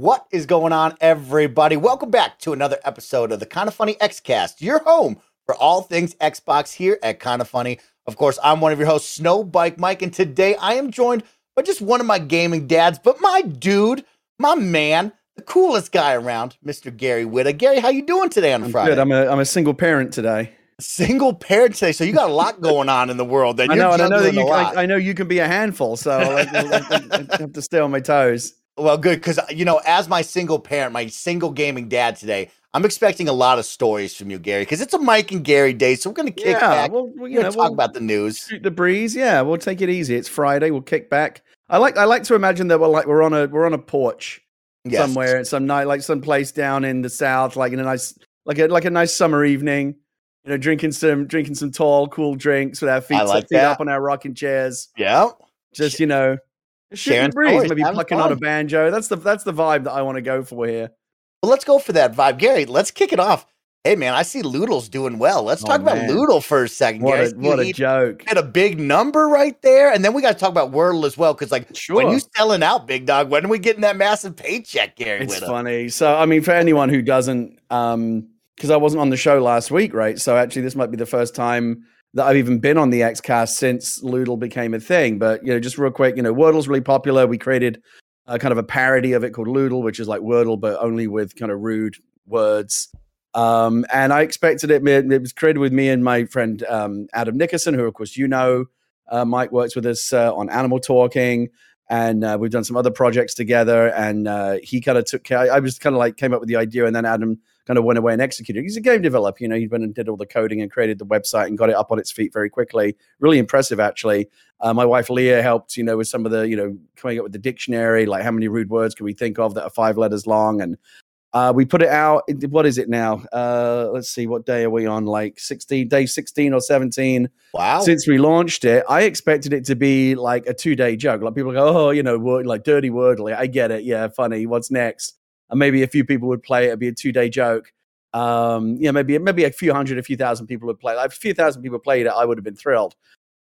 What is going on, everybody? Welcome back to another episode of the Kind of Funny Xcast, your home for all things Xbox here at Kind of Funny. Of course, I'm one of your hosts, Snowbike Mike, and today I am joined by just one of my gaming dads, but my dude, my man, the coolest guy around, Mr. Gary Whitta. Gary, how you doing today on I'm Friday? good. I'm a I'm a single parent today. Single parent today, so you got a lot going on in the world. That I know, and I know that you. I, I know you can be a handful, so I, I- I have to stay on my toes. Well, good because uh, you know, as my single parent, my single gaming dad today, I'm expecting a lot of stories from you, Gary, because it's a Mike and Gary day. So we're gonna kick Yeah, back. well, we're you gonna know, talk we'll about the news. shoot the breeze. Yeah, we'll take it easy. It's Friday. We'll kick back. I like I like to imagine that we're like we're on a we're on a porch Yes. somewhere at some night, like some place down in the south, like in a nice like a like a nice summer evening. You know, drinking some drinking some tall, cool drinks with our feet, like feet up on our rocking chairs. Yeah. Just you know, just shooting Sharing the breeze, maybe plucking on a banjo. That's the that's the vibe that I want to go for here. Well, let's go for that vibe, Gary. Let's kick it off. Hey, man, I see Lewdle's doing well. Let's Oh, talk about man. Lewdle for a second, What Gary. a what a joke! hit a big number right there, and then we got to talk about Wordle as well, because like when you selling out, big dog, when are we getting that massive paycheck, Gary? It's funny. So, I mean, for anyone who doesn't, um, because I wasn't on the show last week, right? So, actually, this might be the first time that I've even been on the Xcast since Lewdle became a thing. But you know, just real quick, you know, Wordle's really popular. We created a kind of a parody of it called Lewdle, which is like Wordle, but only with kind of rude words. Um, and I expected it. It was created with me and my friend um, Adam Nickerson, who, of course, you know. Uh, Mike works with us uh, on Animal Talking and uh, we've done some other projects together. And uh, he kind of took care. I was kind of like came up with the idea, and then Adam kind of went away and executed. He's a game developer, you know. He went and did all the coding and created the website and got it up on its feet very quickly. Really impressive, actually. Uh, my wife Leah helped, you know, with some of the, you know, coming up with the dictionary, like how many rude words can we think of that are five letters long, and uh, we put it out. What is it now? Uh, let's see, what day are we on? Like 16, day 16 or 17 Wow. since we launched it, I expected it to be like a two day joke. Like people go, oh, you know, word, like dirty wordly. I get it. Yeah, funny. What's next? And maybe a few people would play it. It'd be a two day joke. Um, yeah, maybe maybe a few hundred, a few thousand people would play. it. Like, if a few thousand people played it, I would have been thrilled.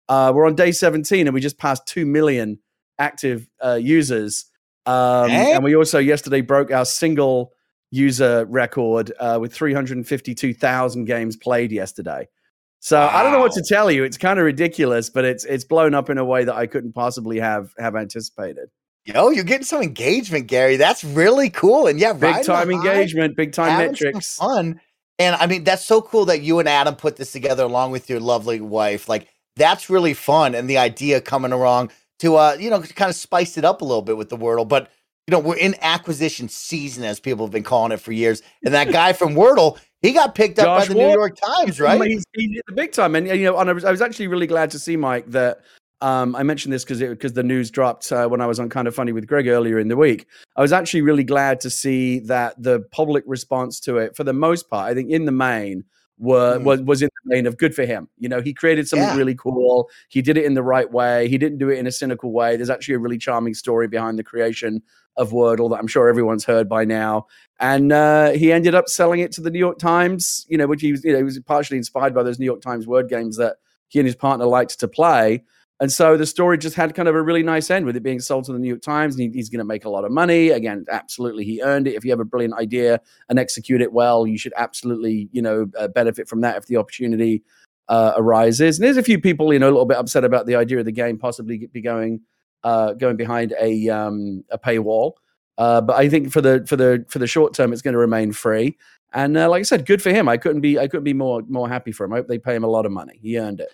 Uh, we're on day 17 and we just passed 2 million active uh, users. Um, Hey. and we also yesterday broke our single user record uh, with 352,000 games played yesterday. So I don't know what to tell you. It's kind of ridiculous, but it's it's blown up in a way that I couldn't possibly have have anticipated. Yo, you're getting some engagement, Gary. That's really cool. And yeah, Big time high, engagement, big time metrics. fun. And I mean, that's so cool that you and Adam put this together along with your lovely wife. Like, that's really fun. And the idea coming along to, uh, you know, kind of spice it up a little bit with the Wordle. But, you know, we're in acquisition season, as people have been calling it for years. And that guy from Wordle, he got picked up by Josh the New York Times, right? He's, he's the big time, and you know, and I was, I was actually really glad to see Mike that. Um, I mentioned this because because the news dropped uh, when I was on Kind of Funny with Greg earlier in the week. I was actually really glad to see that the public response to it, for the most part, I think in the main, were Mm. was was in the vein of good for him. You know, he created something Yeah. really cool. He did it in the right way. He didn't do it in a cynical way. There's actually a really charming story behind the creation of Wordle that I'm sure everyone's heard by now. And uh, he ended up selling it to the New York Times. You know, which he was you know he was partially inspired by those New York Times word games that he and his partner liked to play. And so the story just had kind of a really nice end with it being sold to the New York Times, and he, he's going to make a lot of money. Again, absolutely, he earned it. If you have a brilliant idea and execute it well, you should absolutely, you know, uh, benefit from that if the opportunity uh, arises. And there's a few people, you know, a little bit upset about the idea of the game possibly be going uh, going behind a um, a paywall. Uh, but I think for the for the for the short term, it's going to remain free. And uh, like I said, good for him. I couldn't be I couldn't be more more happy for him. I hope they pay him a lot of money. He earned it.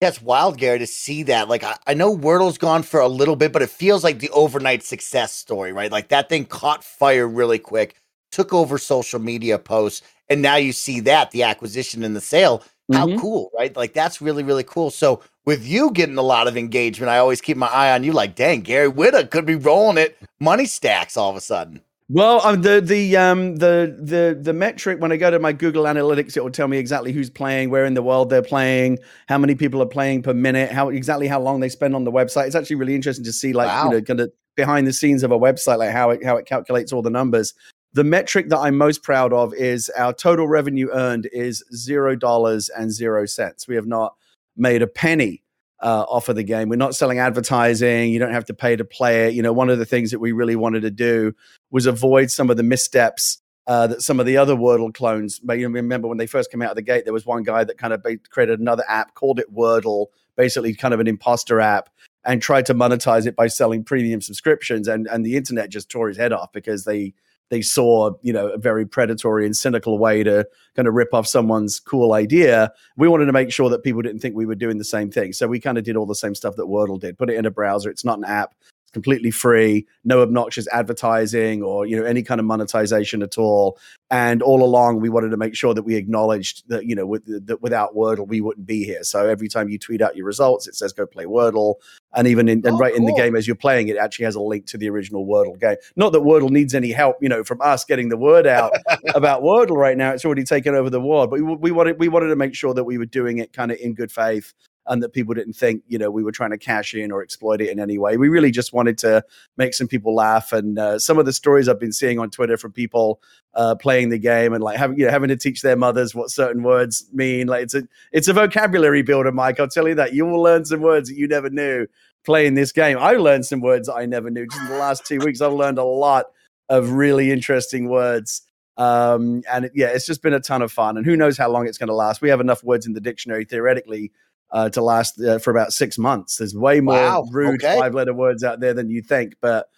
Yeah, it's wild, Gary, to see that. Like, I, I know Wordle's gone for a little bit, but it feels like the overnight success story, right? Like that thing caught fire really quick, took over social media posts, and now you see that the acquisition and the sale. How Mhm. cool, right? Like that's really, really cool. So with you getting a lot of engagement, I always keep my eye on you. Like, dang, Gary Whitta could be rolling it money stacks all of a sudden. Well, um, the the um the the the metric when I go to my Google Analytics, it will tell me exactly who's playing, where in the world they're playing, how many people are playing per minute, how exactly how long they spend on the website. It's actually really interesting to see, like Wow. you know, kind of behind the scenes of a website, like how it how it calculates all the numbers. The metric that I'm most proud of is our total revenue earned is zero dollars and zero cents. We have not made a penny uh, off of the game. We're not selling advertising. You don't have to pay to play it. You know, one of the things that we really wanted to do was avoid some of the missteps uh, that some of the other Wordle clones made. You remember when they first came out of the gate, there was one guy that kind of created another app, called it Wordle, basically kind of an imposter app, and tried to monetize it by selling premium subscriptions. And and the internet just tore his head off because they they saw you know a very predatory and cynical way to kind of rip off someone's cool idea. We wanted to make sure that people didn't think we were doing the same thing, so we kind of did all the same stuff that Wordle did. Put it in a browser. It's not an app. Completely free. No obnoxious advertising or you know any kind of monetization at all. And all along, we wanted to make sure that we acknowledged that you know with, that without Wordle we wouldn't be here. So every time you tweet out your results, it says go play Wordle, and even in, and Oh, right in the game as you're playing, it actually has a link to the original Wordle game. Not that Wordle needs any help, you know, from us getting the word out about Wordle right now. It's already taken over the world, but we, we wanted we wanted to make sure that we were doing it kind of in good faith and that people didn't think you know we were trying to cash in or exploit it in any way. We really just wanted to make some people laugh. And uh, some of the stories I've been seeing on Twitter from people uh, playing the game and like having you know having to teach their mothers what certain words mean. Like it's a it's a vocabulary builder, Mike. I'll tell you that you will learn some words that you never knew playing this game. I learned some words I never knew. Just in the last two weeks, I've learned a lot of really interesting words. Um, and yeah, it's just been a ton of fun. And who knows how long it's going to last? We have enough words in the dictionary theoretically uh, to last uh, for about six months. There's way more Wow, rude okay. five letter words out there than you think, but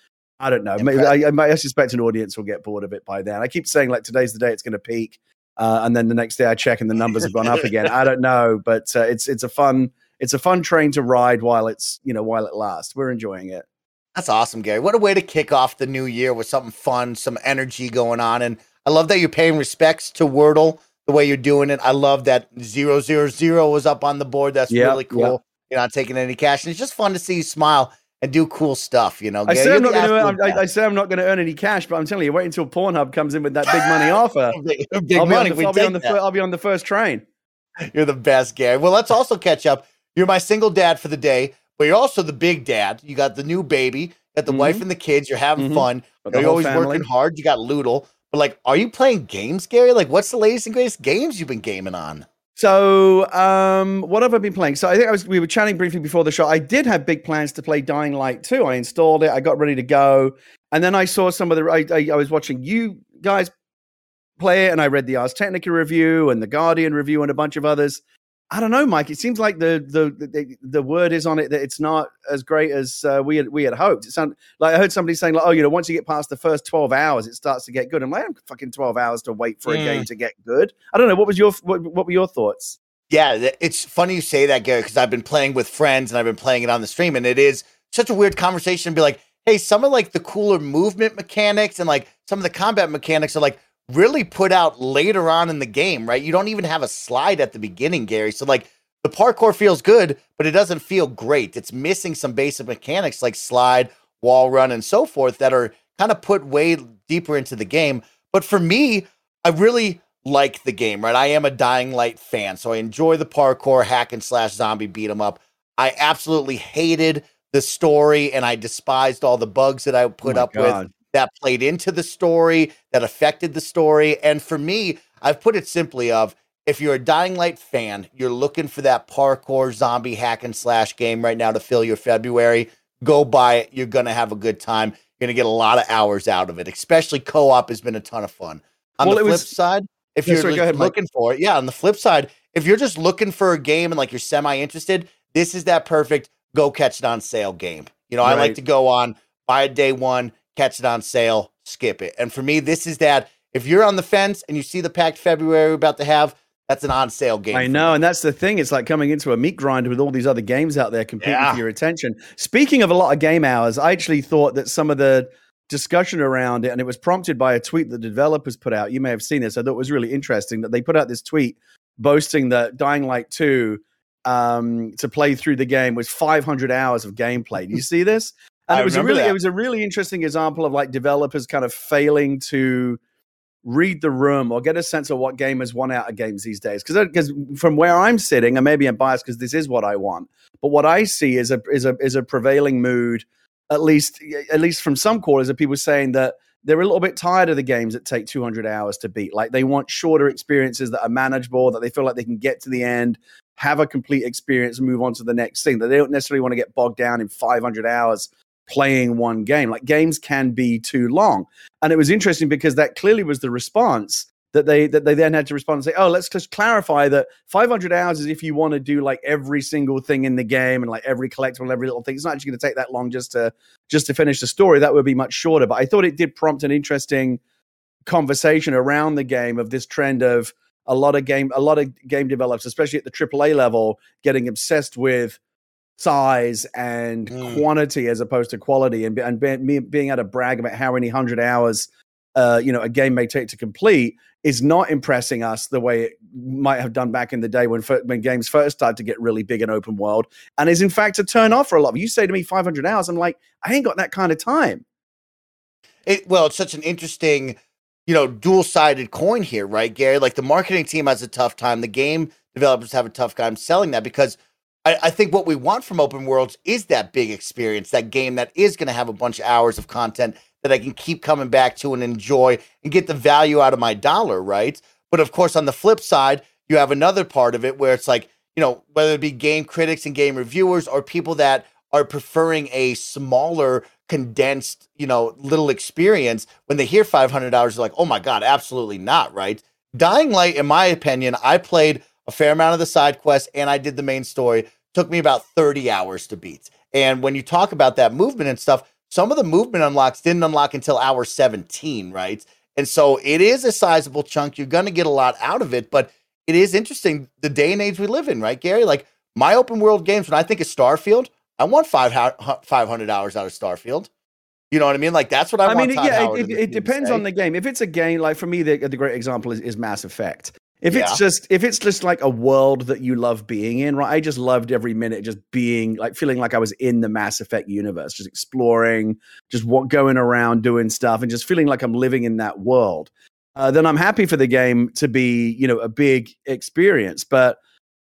I don't know. Maybe, I, I, I suspect an audience will get bored of it by then. I keep saying like today's the day it's going to peak, uh, and then the next day I check and the numbers have gone up again. I don't know, but uh, it's it's a fun it's a fun train to ride while it's you know while it lasts. We're enjoying it. That's awesome, Gary. What a way to kick off the new year with something fun, some energy going on. And I love that you're paying respects to Wordle the way you're doing it. I love that zero zero zero was up on the board. That's Yep, really cool. yep. You're not taking any cash. And it's just fun to see you smile and do cool stuff, you know. I say I'm not going to. absolute I, I say I'm not going to earn any cash, but I'm telling you, wait until Pornhub comes in with that big money offer. big, I'll big be, money. on the, I'll, be on the I'll be on the first train. You're the best, Gary. Well, let's also catch up. You're my single dad for the day, but you're also the big dad. You got the new baby, got the wife and the kids. You're having Mhm. fun. But the You're always family. working hard. You got Lewdle. But like, are you playing games, Gary? Like, what's the latest and greatest games you've been gaming on? So, um, what have I been playing? So, I think I was we were chatting briefly before the show. I did have big plans to play Dying Light 2. I installed it. I got ready to go, and then I saw some of the. I, I, I was watching you guys play it, and I read the Ars Technica review and the Guardian review and a bunch of others. I don't know, Mike. It seems like the the the, the word is on it that it's not as great as uh, we had we had hoped. It sounded like I heard somebody saying like, oh, you know, once you get past the first twelve hours, it starts to get good. I'm like, I'm fucking twelve hours to wait for a Mm. game to get good. I don't know. What was your what, what were your thoughts? Yeah, it's funny you say that, Gary, because I've been playing with friends and I've been playing it on the stream, and it is such a weird conversation to be like, hey, some of like the cooler movement mechanics and like some of the combat mechanics are like really put out later on in the game, right? You don't even have a slide at the beginning, Gary. So like the parkour feels good, but it doesn't feel great. It's missing some basic mechanics like slide, wall run, and so forth that are kind of put way deeper into the game. But for me, I really like the game, right? I am a Dying Light fan, so I enjoy the parkour hack and slash zombie beat 'em up. I absolutely hated the story and I despised all the bugs that I put my up with God. That played into the story, that affected the story. And for me, I've put it simply of if you're a Dying Light fan, you're looking for that parkour zombie hack and slash game right now to fill your February, go buy it. You're gonna have a good time. You're gonna get a lot of hours out of it. Especially co-op has been a ton of fun. On Well, the flip was- side, if you're sorry, ahead, Mike. looking for it, yeah. On the flip side, if you're just looking for a game and like you're semi interested, this is that perfect go catch it on sale game. You know, I like to go on buy it day one, catch it on sale, skip it. And for me, this is that if you're on the fence and you see the packed February we're about to have, that's an on sale game. I know, and that's the thing. It's like coming into a meat grinder with all these other games out there competing yeah. for your attention. Speaking of a lot of game hours, I actually thought that some of the discussion around it, and it was prompted by a tweet that the developers put out. You may have seen this. I thought it was really interesting that they put out this tweet boasting that Dying Light 2 um, to play through the game was 500 hours of gameplay. Do you see this? And it was a really that. it was a really interesting example of like developers kind of failing to read the room or get a sense of what gamers want out of games these days. Because because uh, from where I'm sitting, and maybe I'm biased because this is what I want, but what I see is a is a is a prevailing mood, at least at least from some quarters of people saying that they're a little bit tired of the games that take 200 hours to beat. Like they want shorter experiences that are manageable, that they feel like they can get to the end, have a complete experience, and move on to the next thing. That they don't necessarily want to get bogged down in 500 hours playing one game. Like games can be too long. And it was interesting because that clearly was the response that they that they then had to respond and say, "Oh, let's just clarify that 500 hours is if you want to do like every single thing in the game and like every collectible, and every little thing. It's not actually going to take that long just to just to finish the story. That would be much shorter." But I thought it did prompt an interesting conversation around the game of this trend of a lot of game a lot of game developers, especially at the AAA level, getting obsessed with size and mm. quantity as opposed to quality and, and be, being able to brag about how many hundred hours uh, you know a game may take to complete is not impressing us the way it might have done back in the day when when games first started to get really big and open world and is in fact a turn off for a lot of you say to me 500 hours i'm like i ain't got that kind of time. It, well it's such an interesting you know dual-sided coin here right gary? Like the marketing team has a tough time. The game developers have a tough time selling that because I, I think what we want from open worlds is that big experience, that game that is going to have a bunch of hours of content that I can keep coming back to and enjoy and get the value out of my dollar, right? But of course, on the flip side, you have another part of it where it's like, you know, whether it be game critics and game reviewers or people that are preferring a smaller, condensed, you know, little experience, when they hear 500 hours, they're like, oh my God, absolutely not, right? Dying Light, in my opinion, I played a fair amount of the side quests, and I did the main story. Took me about 30 hours to beat. And when you talk about that movement and stuff, some of the movement unlocks didn't unlock until hour 17, right? And so it is a sizable chunk. You're going to get a lot out of it, but it is interesting the day and age we live in, right, Gary? Like my open world games, when I think of Starfield, I want five 500 hours out of Starfield. You know what I mean? Like that's what I, I mean. Yeah, it, it, it depends on the game. If it's a game, like for me, the, the great example is, is Mass Effect. If yeah. it's just if it's just like a world that you love being in, right? I just loved every minute just being like feeling like I was in the Mass Effect universe, just exploring, just what going around doing stuff, and just feeling like I'm living in that world. Uh, then I'm happy for the game to be, you know, a big experience. But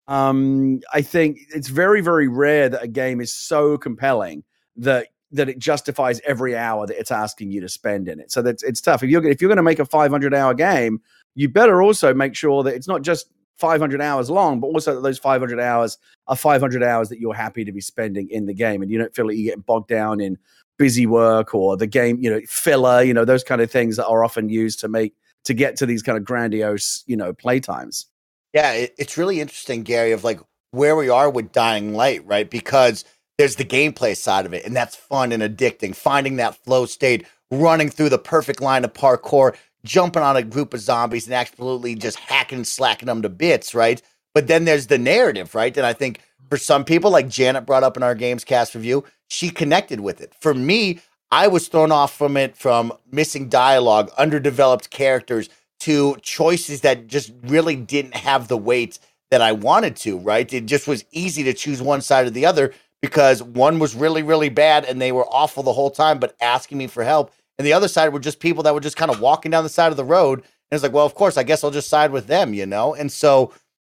um, I think it's very, very rare that a game is so compelling that that it justifies every hour that it's asking you to spend in it. So that's it's tough. If you're if you're going to make a 500 hour game, you better also make sure that it's not just 500 hours long, but also that those 500 hours are 500 hours that you're happy to be spending in the game, and you don't feel like you get bogged down in busy work or the game, you know, filler, you know, those kind of things that are often used to make to get to these kind of grandiose, you know, playtimes. Yeah, it, it's really interesting, Gary, of like where we are with Dying Light, right? Because there's the gameplay side of it, and that's fun and addicting. Finding that flow state, running through the perfect line of parkour, jumping on a group of zombies and absolutely just hacking slacking them to bits, right? But then there's the narrative, right? And I think for some people, like Janet brought up in our games cast review, she connected with it. For me, I was thrown off from it from missing dialogue, underdeveloped characters, to choices that just really didn't have the weight that I wanted to, right? It just was easy to choose one side or the other because one was really, really bad and they were awful the whole time, but asking me for help and the other side were just people that were just kind of walking down the side of the road. And it's like, well, of course, I guess I'll just side with them, you know? And so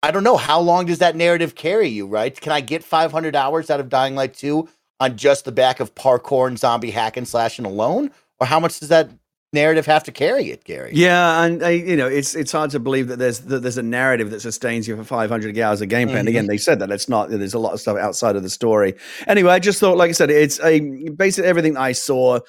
I don't know. How long does that narrative carry you, right? Can I get 500 hours out of Dying Light 2 on just the back of parkour and zombie hack and slashing alone? Or how much does that narrative have to carry it, Gary? Yeah, and uh, you know, it's it's hard to believe that there's that there's a narrative that sustains you for 500 hours of gameplay. Mm-hmm. And again, they said that it's not. There's a lot of stuff outside of the story. Anyway, I just thought, like I said, it's a basically everything I saw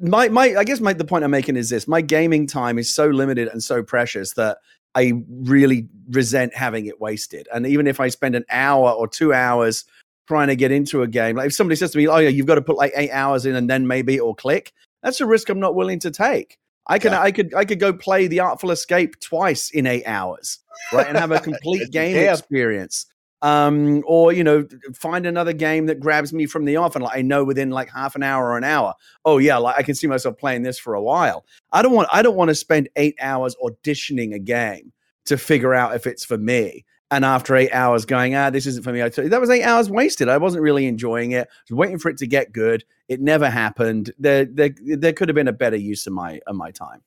my my I guess my the point I'm making is this: my gaming time is so limited and so precious that I really resent having it wasted. And even if I spend an hour or two hours trying to get into a game, like if somebody says to me, "Oh yeah, you've got to put like eight hours in and then maybe it'll click," that's a risk I'm not willing to take. I can Yeah. I could I could go play the Artful Escape twice in eight hours, right, and have a complete game can. experience. Um, or you know, find another game that grabs me from the off, and like I know within like half an hour or an hour. Oh yeah, like I can see myself playing this for a while. I don't want I don't want to spend eight hours auditioning a game to figure out if it's for me. And after eight hours, going ah, this isn't for me. I that was eight hours wasted. I wasn't really enjoying it. I was waiting for it to get good. It never happened. There, there, there could have been a better use of my of my time.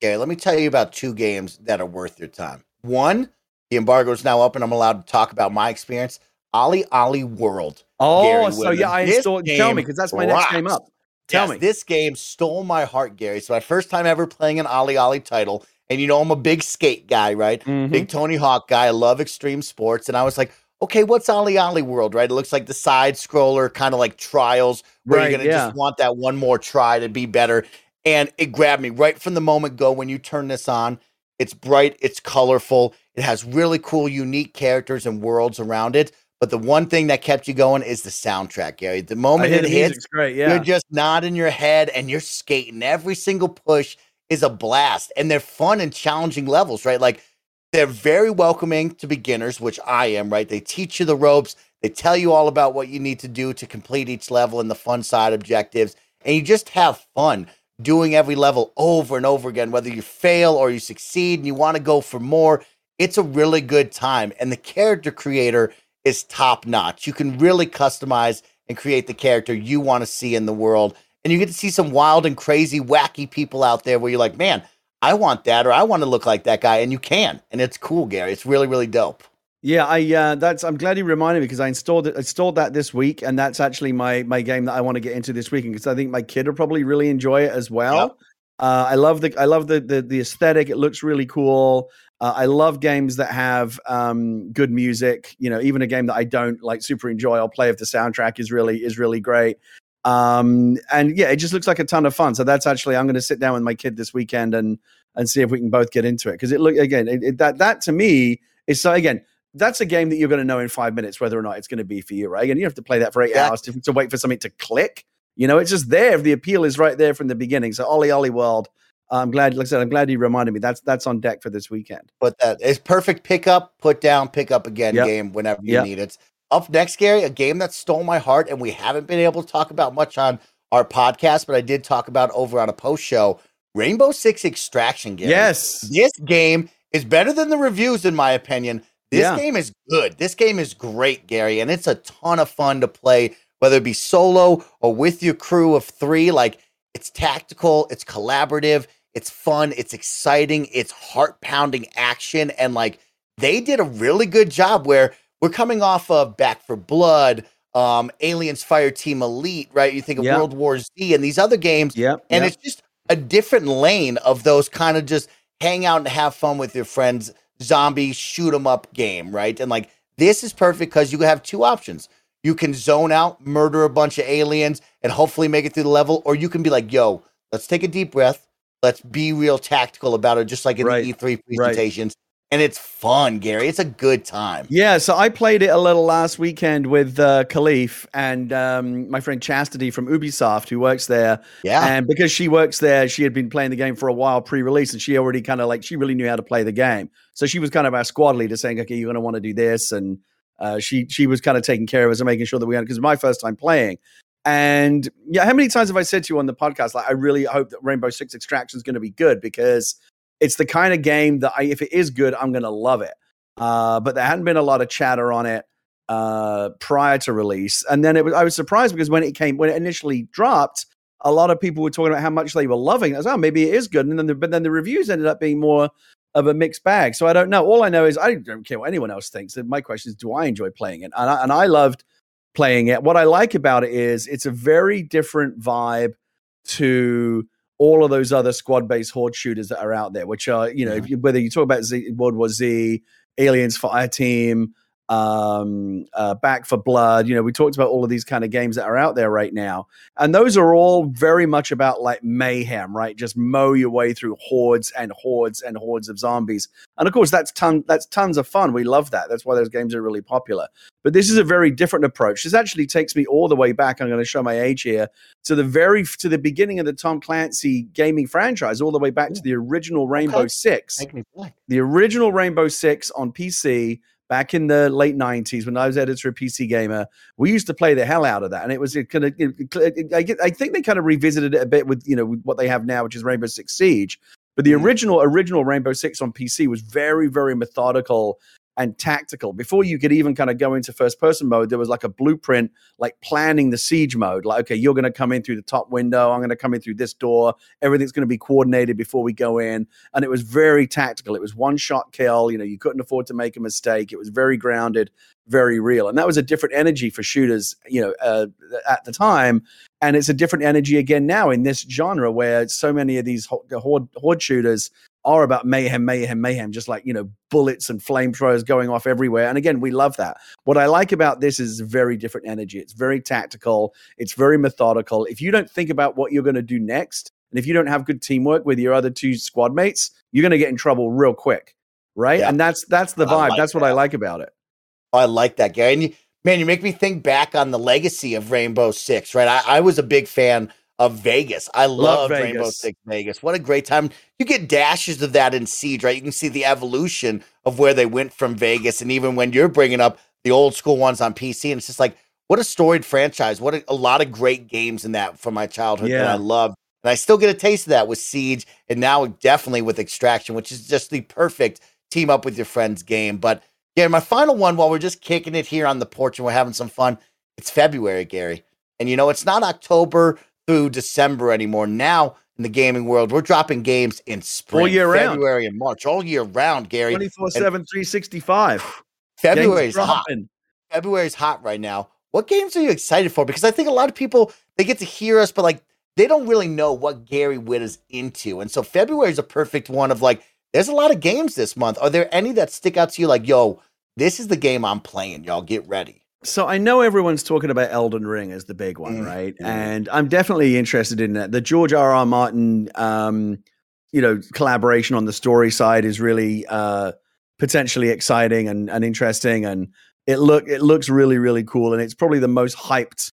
Okay, let me tell you about two games that are worth your time. One, the embargo is now up, and I'm allowed to talk about my experience. OlliOlli World. Oh, Gary so yeah, I installed. Tell me because that's my next game rocks. up. Tell Yes, me. This game stole my heart, Gary. So my first time ever playing an OlliOlli title, and you know I'm a big skate guy, right? Mhm. Big Tony Hawk guy. I love extreme sports, and I was like, okay, what's OlliOlli World, right? It looks like the side scroller, kind of like Trials, where Right, you're gonna yeah. just want that one more try to be better. And it grabbed me right from the moment go when you turn this on. It's bright, it's colorful, it has really cool, unique characters and worlds around it. But the one thing that kept you going is the soundtrack, Gary. The moment it hits, great. Yeah. you're just nodding your head and you're skating. Every single push is a blast, and they're fun and challenging levels, right? Like they're very welcoming to beginners, which I am, right? They teach you the ropes, they tell you all about what you need to do to complete each level and the fun side objectives, and you just have fun doing every level over and over again, whether you fail or you succeed and you want to go for more. It's a really good time, and the character creator is top notch. You can really customize and create the character you want to see in the world. And you get to see some wild and crazy, wacky people out there where you're like, man, I want that or I want to look like that guy. And you can. And it's cool, Gary. It's really, really dope. Yeah, I uh, that's I'm glad you reminded me because I installed it installed that this week, and that's actually my my game that I want to get into this weekend because I think my kid will probably really enjoy it as well. Yep. Uh, I love the I love the the, the aesthetic. It looks really cool. Uh, I love games that have um, good music. You know, even a game that I don't like super enjoy, I'll play if the soundtrack is really is really great. Um, and yeah, it just looks like a ton of fun. So that's actually I'm going to sit down with my kid this weekend and and see if we can both get into it because it look again it, it, that that to me is so again that's a game that you're going to know in five minutes whether or not it's going to be for you, right? And you have to play that for eight Yeah. hours to, to wait for something to click. You know, it's just there. The appeal is right there from the beginning. So OlliOlli World. I'm glad, like I said, I'm glad you reminded me. That's that's on deck for this weekend. But that is perfect pick up, put down, pick up again Yep. game whenever you Yep. need it. Up next, Gary, a game that stole my heart and we haven't been able to talk about much on our podcast, but I did talk about over on a post show Rainbow Six Extraction, game. Yes. This game is better than the reviews, in my opinion. This Yeah. game is good. This game is great, Gary, and it's a ton of fun to play, whether it be solo or with your crew of three. Like, it's tactical, it's collaborative, it's fun, it's exciting, it's heart pounding action. And, like, they did a really good job where we're coming off of Back 4 Blood, um, Aliens Fireteam Elite, right? You think of Yeah. World War Z and these other games Yep. and yep. it's just a different lane of those kind of just hang out and have fun with your friends zombie shoot 'em up game right and like this is perfect because you have two options you can zone out murder a bunch of aliens and hopefully make it through the level or you can be like yo let's take a deep breath let's be real tactical about it just like in Right, the e3 presentations and it's fun gary it's a good time Yeah, so I played it a little last weekend with uh, Kahlief and um, my friend Chastity from Ubisoft, who works there. yeah And because she works there, she had been playing the game for a while pre-release, and she already kind of like she really knew how to play the game. So she was kind of our squad leader, saying, "Okay, you're going to want to do this," and uh, she she was kind of taking care of us and making sure that we had because my first time playing. And yeah, how many times have I said to you on the podcast, like I really hope that Rainbow Six Extraction is going to be good because it's the kind of game that I, if it is good, I'm going to love it. Uh, but there hadn't been a lot of chatter on it uh, prior to release, and then it was I was surprised because when it came when it initially dropped, a lot of people were talking about how much they were loving it. I was, oh, maybe it is good, and then the, but then the reviews ended up being more of a mixed bag. So I don't know. All I know is I don't care what anyone else thinks. My question is, do I enjoy playing it? And I, and I loved playing it. What I like about it is it's a very different vibe to all of those other squad-based horde shooters that are out there, which are you know if you, whether you talk about Z, World War Z, Aliens Fireteam. Um, uh, Back 4 Blood. You know, we talked about all of these kind of games that are out there right now, and those are all very much about like mayhem, right? Just mow your way through hordes and hordes and hordes of zombies, and of course that's ton that's tons of fun. We love that. That's why those games are really popular. But this is a very different approach. This actually takes me all the way back. I'm going to show my age here to the very to the beginning of the Tom Clancy gaming franchise, all the way back to the original Rainbow Okay. Six Make me black. the original Rainbow Six on PC back in the late 90s when I was editor of PC Gamer. We used to play the hell out of that. And it was kind of, I, I think they kind of revisited it a bit with, you know, with what they have now, which is Rainbow Six Siege. But the Mm. original, original Rainbow Six on PC was very, very methodical and tactical. Before you could even kind of go into first person mode, there was like a blueprint, like planning the siege mode. Like, okay, you're going to come in through the top window. I'm going to come in through this door. Everything's going to be coordinated before we go in and it was very tactical. It was one shot kill. You know, you couldn't afford to make a mistake. It was very grounded, very real, and that was a different energy for shooters. You know, uh, at the time, and it's a different energy again now in this genre where so many of these horde, horde shooters are about mayhem, mayhem, mayhem, just like you know bullets and flamethrowers going off everywhere. And again, we love that. What I like about this is very different energy. It's very tactical. It's very methodical. If you don't think about what you're going to do next, and if you don't have good teamwork with your other two squad mates, you're going to get in trouble real quick, right? Yeah. And that's that's the vibe. like that's what I like about it. I like that, Gary. And you, man, you make me think back on the legacy of Rainbow Six, right? I, I was a big fan of Vegas. I love Rainbow Vegas. Six Vegas. What a great time. You get dashes of that in Siege, right? You can see the evolution of where they went from Vegas. And even when you're bringing up the old school ones on PC, and it's just like, what a storied franchise. What a, a lot of great games in that from my childhood that I loved. And I still get a taste of that with Siege and now definitely with Extraction, which is just the perfect team up with your friends game. But yeah, my final one while we're just kicking it here on the porch and we're having some fun, it's February, Gary. And you know, it's not October through December anymore. Now in the gaming world, we're dropping games in spring, all year round. February and March, all year round, Gary. 24 7, 365. February's hot. February's hot right now. What games are you excited for? Because I think a lot of people they get to hear us, but like they don't really know what Gary Whitta is into. And so February is a perfect one of like, there's a lot of games this month. Are there any that stick out to you like, yo, this is the game I'm playing, y'all? Get ready. So I know everyone's talking about Elden Ring as the big one, Mm, right? And I'm definitely interested in that. The George R. R. Martin, um, you know, collaboration on the story side is really uh, potentially exciting and, and interesting, and it look it looks really really cool, and it's probably the most hyped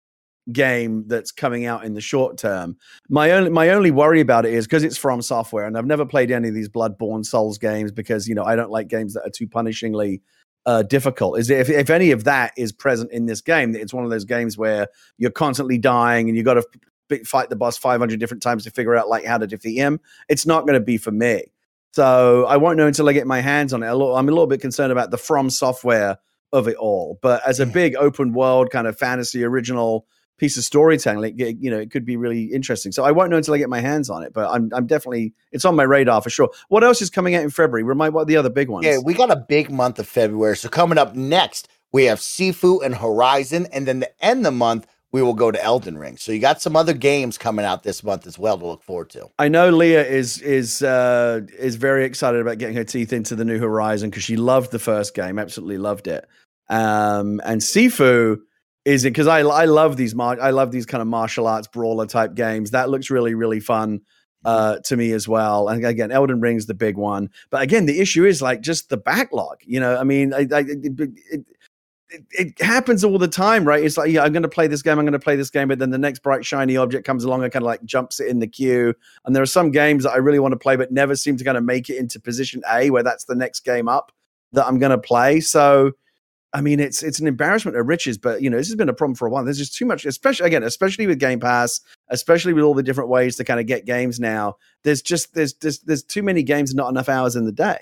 game that's coming out in the short term. My only my only worry about it is because it's FromSoftware, and I've never played any of these Bloodborne Souls games because you know I don't like games that are too punishingly uh, difficult. Is if if any of that is present in this game, it's one of those games where you're constantly dying and you got to f- fight the boss 500 different times to figure out like how to defeat him. It's not going to be for me. So I won't know until I get my hands on it. I'm a little bit concerned about the FromSoftware of it all, but as a big open world kind of fantasy original piece of storytelling, it, you know, it could be really interesting. So I won't know until I get my hands on it, but I'm I'm definitely it's on my radar for sure. What else is coming out in February? Remind what are the other big ones? Yeah, we got a big month of February. So coming up next, we have Sifu and Horizon, and then the end of the month we will go to Elden Ring. So you got some other games coming out this month as well to look forward to. I know Leah is is uh, is very excited about getting her teeth into the new Horizon because she loved the first game, absolutely loved it. Um, and Sifu is it because I I love these mar- I love these kind of martial arts brawler type games. That looks really really fun uh, to me as well. And again, Elden Ring's the big one. But again, the issue is like just the backlog. You know, I mean, I, I, it, it, it, it happens all the time, right? It's like, yeah, I'm going to play this game, I'm going to play this game, but then the next bright shiny object comes along and kind of like jumps it in the queue. And there are some games that I really want to play, but never seem to kind of make it into position A, where that's the next game up that I'm going to play. So, I mean, it's it's an embarrassment of riches, but you know, this has been a problem for a while. There's just too much, especially again, especially with Game Pass, especially with all the different ways to kind of get games now. There's just there's there's, there's too many games, and not enough hours in the day.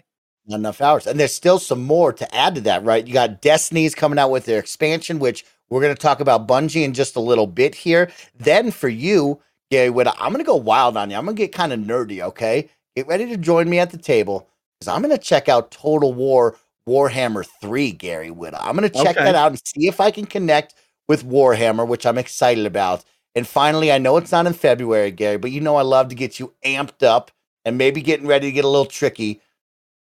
Not enough hours. And there's still some more to add to that, right? You got Destiny's coming out with their expansion, which we're going to talk about Bungie in just a little bit here. Then for you, Gary Whitta, I'm going to go wild on you. I'm going to get kind of nerdy, okay? Get ready to join me at the table because I'm going to check out Total War Warhammer 3, Gary Whitta. I'm going to check Okay. that out and see if I can connect with Warhammer, which I'm excited about. And finally, I know it's not in February, Gary, but you know I love to get you amped up and maybe getting ready to get a little tricky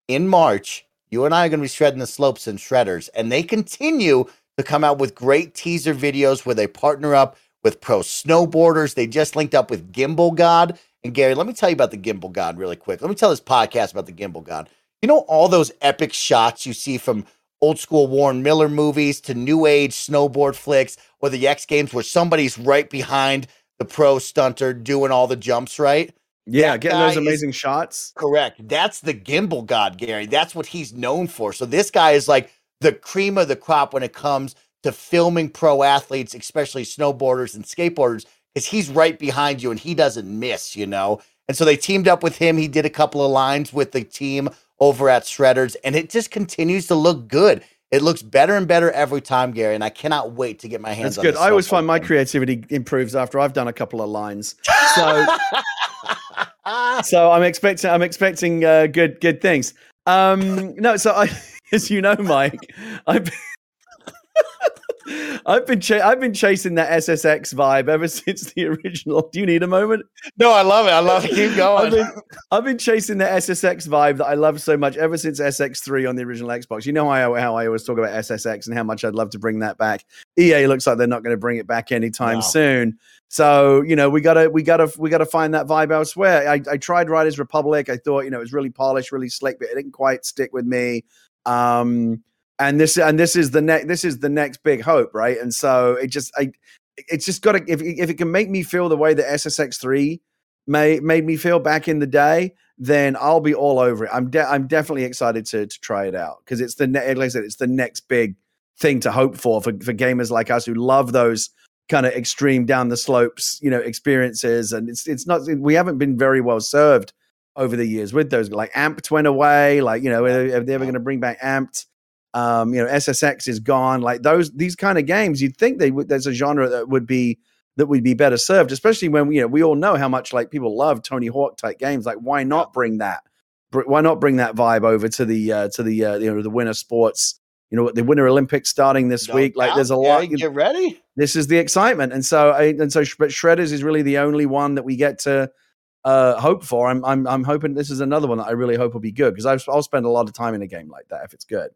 in March, you and I are going to be shredding the slopes in shredders. And they continue to come out with great teaser videos where they partner up with pro snowboarders. They just linked up with Gimbal God. And Gary, let me tell you about the Gimbal God really quick. Let me tell this podcast about the Gimbal God. You know, all those epic shots you see from old school Warren Miller movies to new age snowboard flicks or the X Games where somebody's right behind the pro stunter doing all the jumps, right? Yeah, That getting those guy is- amazing shots. Correct. That's the gimbal god, Gary. That's what he's known for. So this guy is like the cream of the crop when it comes to filming pro athletes, especially snowboarders and skateboarders, because he's right behind you and he doesn't miss, you know? And so they teamed up with him. He did a couple of lines with the team over at Shredders, and it just continues to look good. It looks better and better every time, Gary, and I cannot wait to get my hands That's good. I always find my creativity improves after I've done a couple of lines. So so I'm expecting I'm expecting uh, good good things. Um, no, so I, as you know, Mike, I've I've been cha- I've been chasing that SSX vibe ever since the original. Do you need a moment? no, I love it. I love it. Keep I've going. been, I've been chasing the SSX vibe that I love so much ever since SSX3 on the original Xbox. You know how I, how I always talk about SSX and how much I'd love to bring that back. EA looks like they're not going to bring it back anytime soon. So you know we gotta we gotta we gotta find that vibe elsewhere. I, I tried Riders Republic. I thought you know it was really polished, really slick, but it didn't quite stick with me. Um, and this and this is the next this is the next big hope, right? And so it just I it's just got to if if it can make me feel the way that SSX3 made made me feel back in the day, then I'll be all over it. I'm de- I'm definitely excited to to try it out because it's the ne- like I said, it's the next big thing to hope for for for gamers like us who love those kind of extreme down the slopes, you know, experiences. And it's it's not we haven't been very well served over the years with those. Like Amped went away. Like you know, are, are they ever going to bring back Amped? Um, you know, SSX is gone. Like those these kind of games, you'd think they would. There's a genre that would be that would be better served, especially when you know we all know how much like people love Tony Hawk type games. Like, why not bring that? Why not bring that vibe over to the uh, to the uh, you know the Winter Sports? You know, the Winter Olympics starting this No week. Like, there's a lot. Get ready. This is the excitement, and so I, and so, but Shredders is really the only one that we get to uh, hope for. I'm I'm I'm hoping this is another one that I really hope will be good because I'll spend a lot of time in a game like that if it's good.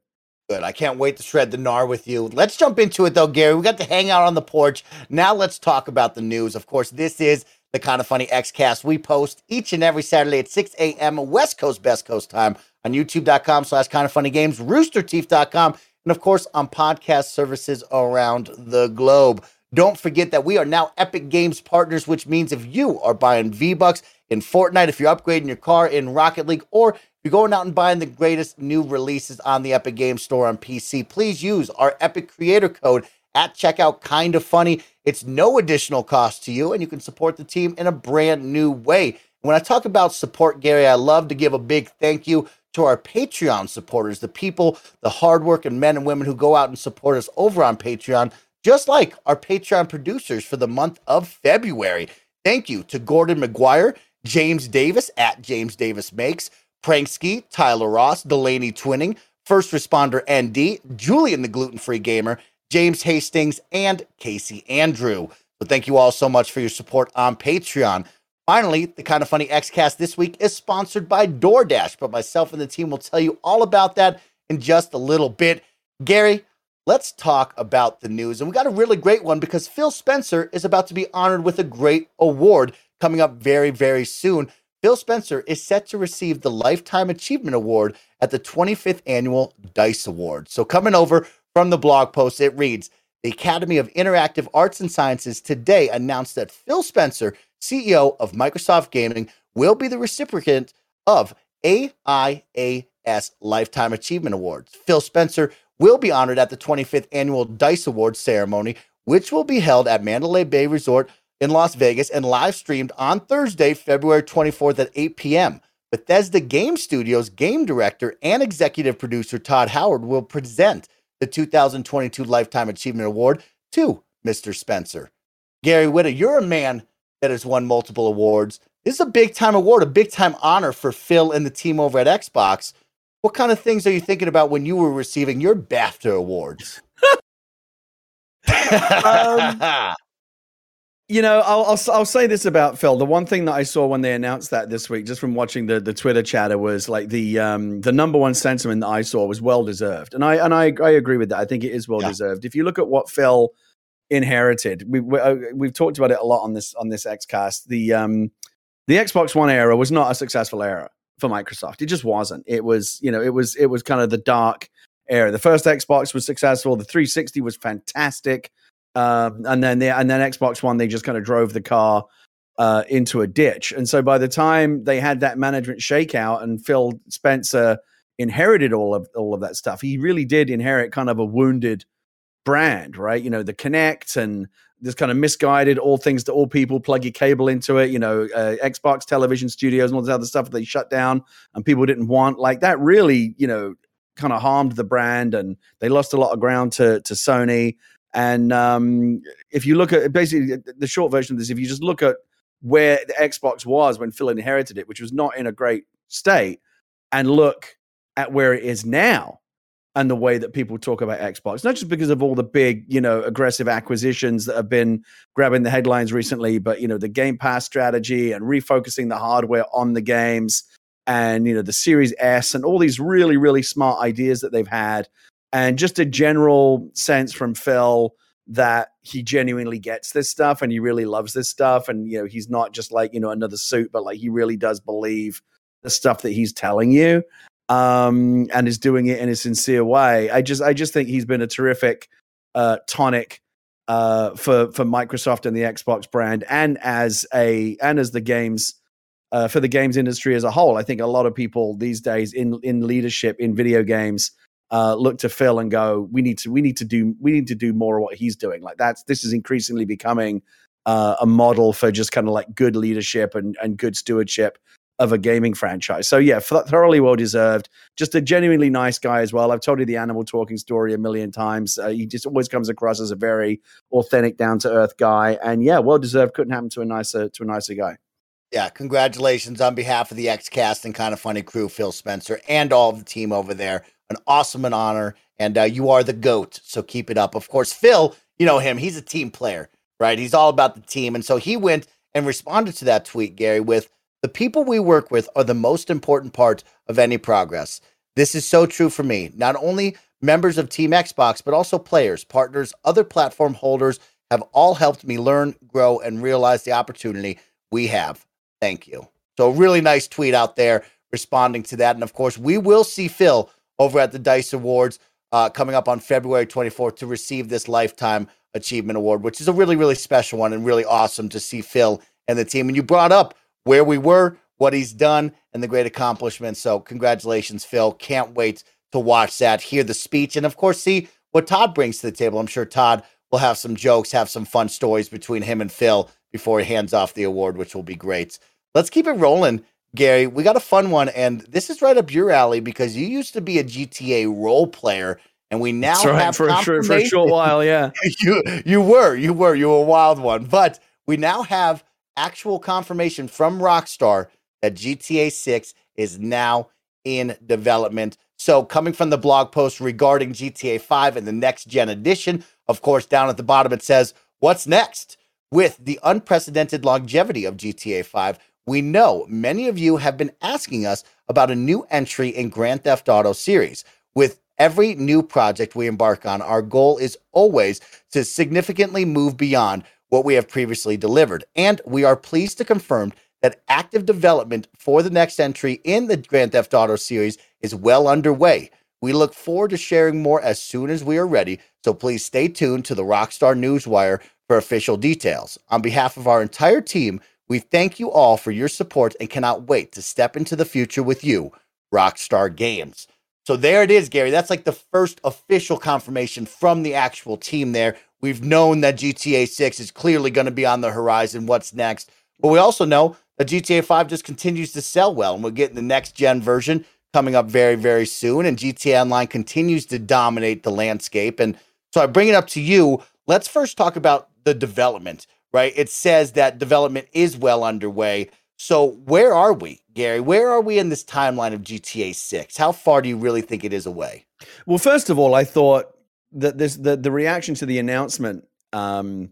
Good. I can't wait to shred the gnar with you. Let's jump into it though, Gary. We got to hang out on the porch. Now let's talk about the news. Of course, this is the kind of funny Xcast. We post each and every Saturday at 6 a.m. West Coast, Best Coast time on youtube.com slash kind of funny games, roosterteeth.com, and of course on podcast services around the globe. Don't forget that we are now Epic Games partners, which means if you are buying V-Bucks in Fortnite, if you're upgrading your car in Rocket League, or you're going out and buying the greatest new releases on the Epic Games Store on PC, please use our Epic Creator Code at checkout. Kind of funny. It's no additional cost to you, and you can support the team in a brand new way. When I talk about support, Gary, I love to give a big thank you to our Patreon supporters, the people, the hardworking men and women who go out and support us over on Patreon, just like our Patreon producers for the month of February. Thank you to Gordon McGuire, James Davis at James Davis Makes, Pranksky, Tyler Ross, Delaney Twinning, First Responder ND, Julian the Gluten Free Gamer, James Hastings, and Casey Andrew. So thank you all so much for your support on Patreon. Finally, the kind of funny Xcast this week is sponsored by DoorDash, but myself and the team will tell you all about that in just a little bit. Gary, let's talk about the news. And we got a really great one because Phil Spencer is about to be honored with a great award coming up very, very soon. Phil Spencer is set to receive the Lifetime Achievement Award at the 25th Annual DICE Award. So, coming over from the blog post, it reads The Academy of Interactive Arts and Sciences today announced that Phil Spencer, CEO of Microsoft Gaming, will be the recipient of AIAS Lifetime Achievement Awards. Phil Spencer will be honored at the 25th Annual DICE Awards ceremony, which will be held at Mandalay Bay Resort in Las Vegas and live streamed on Thursday, February 24th at 8 p.m. Bethesda Game Studios game director and executive producer Todd Howard will present the 2022 Lifetime Achievement Award to Mr. Spencer. Gary Whitta, you're a man that has won multiple awards. This is a big time award, a big time honor for Phil and the team over at Xbox. What kind of things are you thinking about when you were receiving your BAFTA awards? Um, You know, I'll, I'll, I'll say this about Phil. The one thing that I saw when they announced that this week, just from watching the the Twitter chatter, was like the um the number one sentiment that I saw was well deserved, and I and I I agree with that. I think it is well deserved. If you look at what Phil inherited, we, we uh, we've talked about it a lot on this on this XCast. The um the Xbox One era was not a successful era for Microsoft. It just wasn't. It was you know it was it was kind of the dark era. The first Xbox was successful. The 360 was fantastic. Um, and then the, and then Xbox One, they just kind of drove the car uh, into a ditch. And so by the time they had that management shakeout and Phil Spencer inherited all of all of that stuff, he really did inherit kind of a wounded brand, right? You know, the Kinect and this kind of misguided all things to all people, plug your cable into it, you know, uh, Xbox television studios and all this other stuff that they shut down and people didn't want. Like that really, you know, kind of harmed the brand and they lost a lot of ground to to Sony. And um, if you look at basically the short version of this, if you just look at where the Xbox was when Phil inherited it, which was not in a great state, and look at where it is now and the way that people talk about Xbox, not just because of all the big, you know, aggressive acquisitions that have been grabbing the headlines recently, but, you know, the Game Pass strategy and refocusing the hardware on the games and, you know, the Series S and all these really, really smart ideas that they've had and just a general sense from Phil that he genuinely gets this stuff and he really loves this stuff. And you know he's not just like you know another suit but like he really does believe the stuff that he's telling you um and is doing it in a sincere way. I just i just think he's been a terrific uh tonic uh for for microsoft and the xbox brand and as a and as the games uh, for the games industry as a whole. I think a lot of people these days in in leadership in video games uh, look to Phil and go, we need to we need to do we need to do more of what he's doing. Like that's this is increasingly becoming uh, a model for just kind of like good leadership and and good stewardship of a gaming franchise. So yeah, thoroughly well deserved. Just a genuinely nice guy as well. I've told you the animal talking story a million times. Uh, he just always comes across as a very authentic, down to earth guy, and yeah, well deserved. Couldn't happen to a nicer to a nicer guy. Yeah, congratulations on behalf of the XCast and Kinda Funny crew, Phil Spencer, and all the team over there an awesome an honor, and uh, you are the goat. So keep it up. Of course, Phil, you know him; he's a team player, right? He's all about the team, and so he went and responded to that tweet, Gary, with the people we work with are the most important part of any progress. This is so true for me. Not only members of Team Xbox, but also players, partners, other platform holders have all helped me learn, grow, and realize the opportunity we have. Thank you. So, really nice tweet out there responding to that. And of course, we will see Phil over at the Dice Awards uh, coming up on February 24th to receive this Lifetime Achievement Award, which is a really, really special one and really awesome to see Phil and the team. And you brought up where we were, what he's done, and the great accomplishments. So, congratulations, Phil. Can't wait to watch that, hear the speech, and of course, see what Todd brings to the table. I'm sure Todd will have some jokes, have some fun stories between him and Phil before he hands off the award, which will be great. Let's keep it rolling Gary, we got a fun one, and this is right up your alley because you used to be a GTA role player, and we now right, have for, for, for, a short while. Yeah, you you were you were you were a wild one, but we now have actual confirmation from Rockstar that GTA Six is now in development. So, coming from the blog post regarding GTA 5 and the next gen edition, of course, down at the bottom it says, What's next? With the unprecedented longevity of GTA 5, we know many of you have been asking us about a new entry in Grand Theft Auto series. With every new project we embark on, our goal is always to significantly move beyond what we have previously delivered. And we are pleased to confirm that active development for the next entry in the Grand Theft Auto series is well underway. We look forward to sharing more as soon as we are ready, so please stay tuned to the Rockstar Newswire for official details. On behalf of our entire team, we thank you all for your support and cannot wait to step into the future with you, Rockstar Games. So there it is, Gary. That's like the first official confirmation from the actual team there. We've known that GTA 6 is clearly going to be on the horizon. What's next? But we also know that GTA 5 just continues to sell well, and we're getting the next gen version coming up very, very soon. And GTA Online continues to dominate the landscape. And so I bring it up to you. Let's first talk about the development right? It says that development is well underway. So where are we, Gary? Where are we in this timeline of GTA 6? How far do you really think it is away? Well, first of all, I thought that this the, the reaction to the announcement um,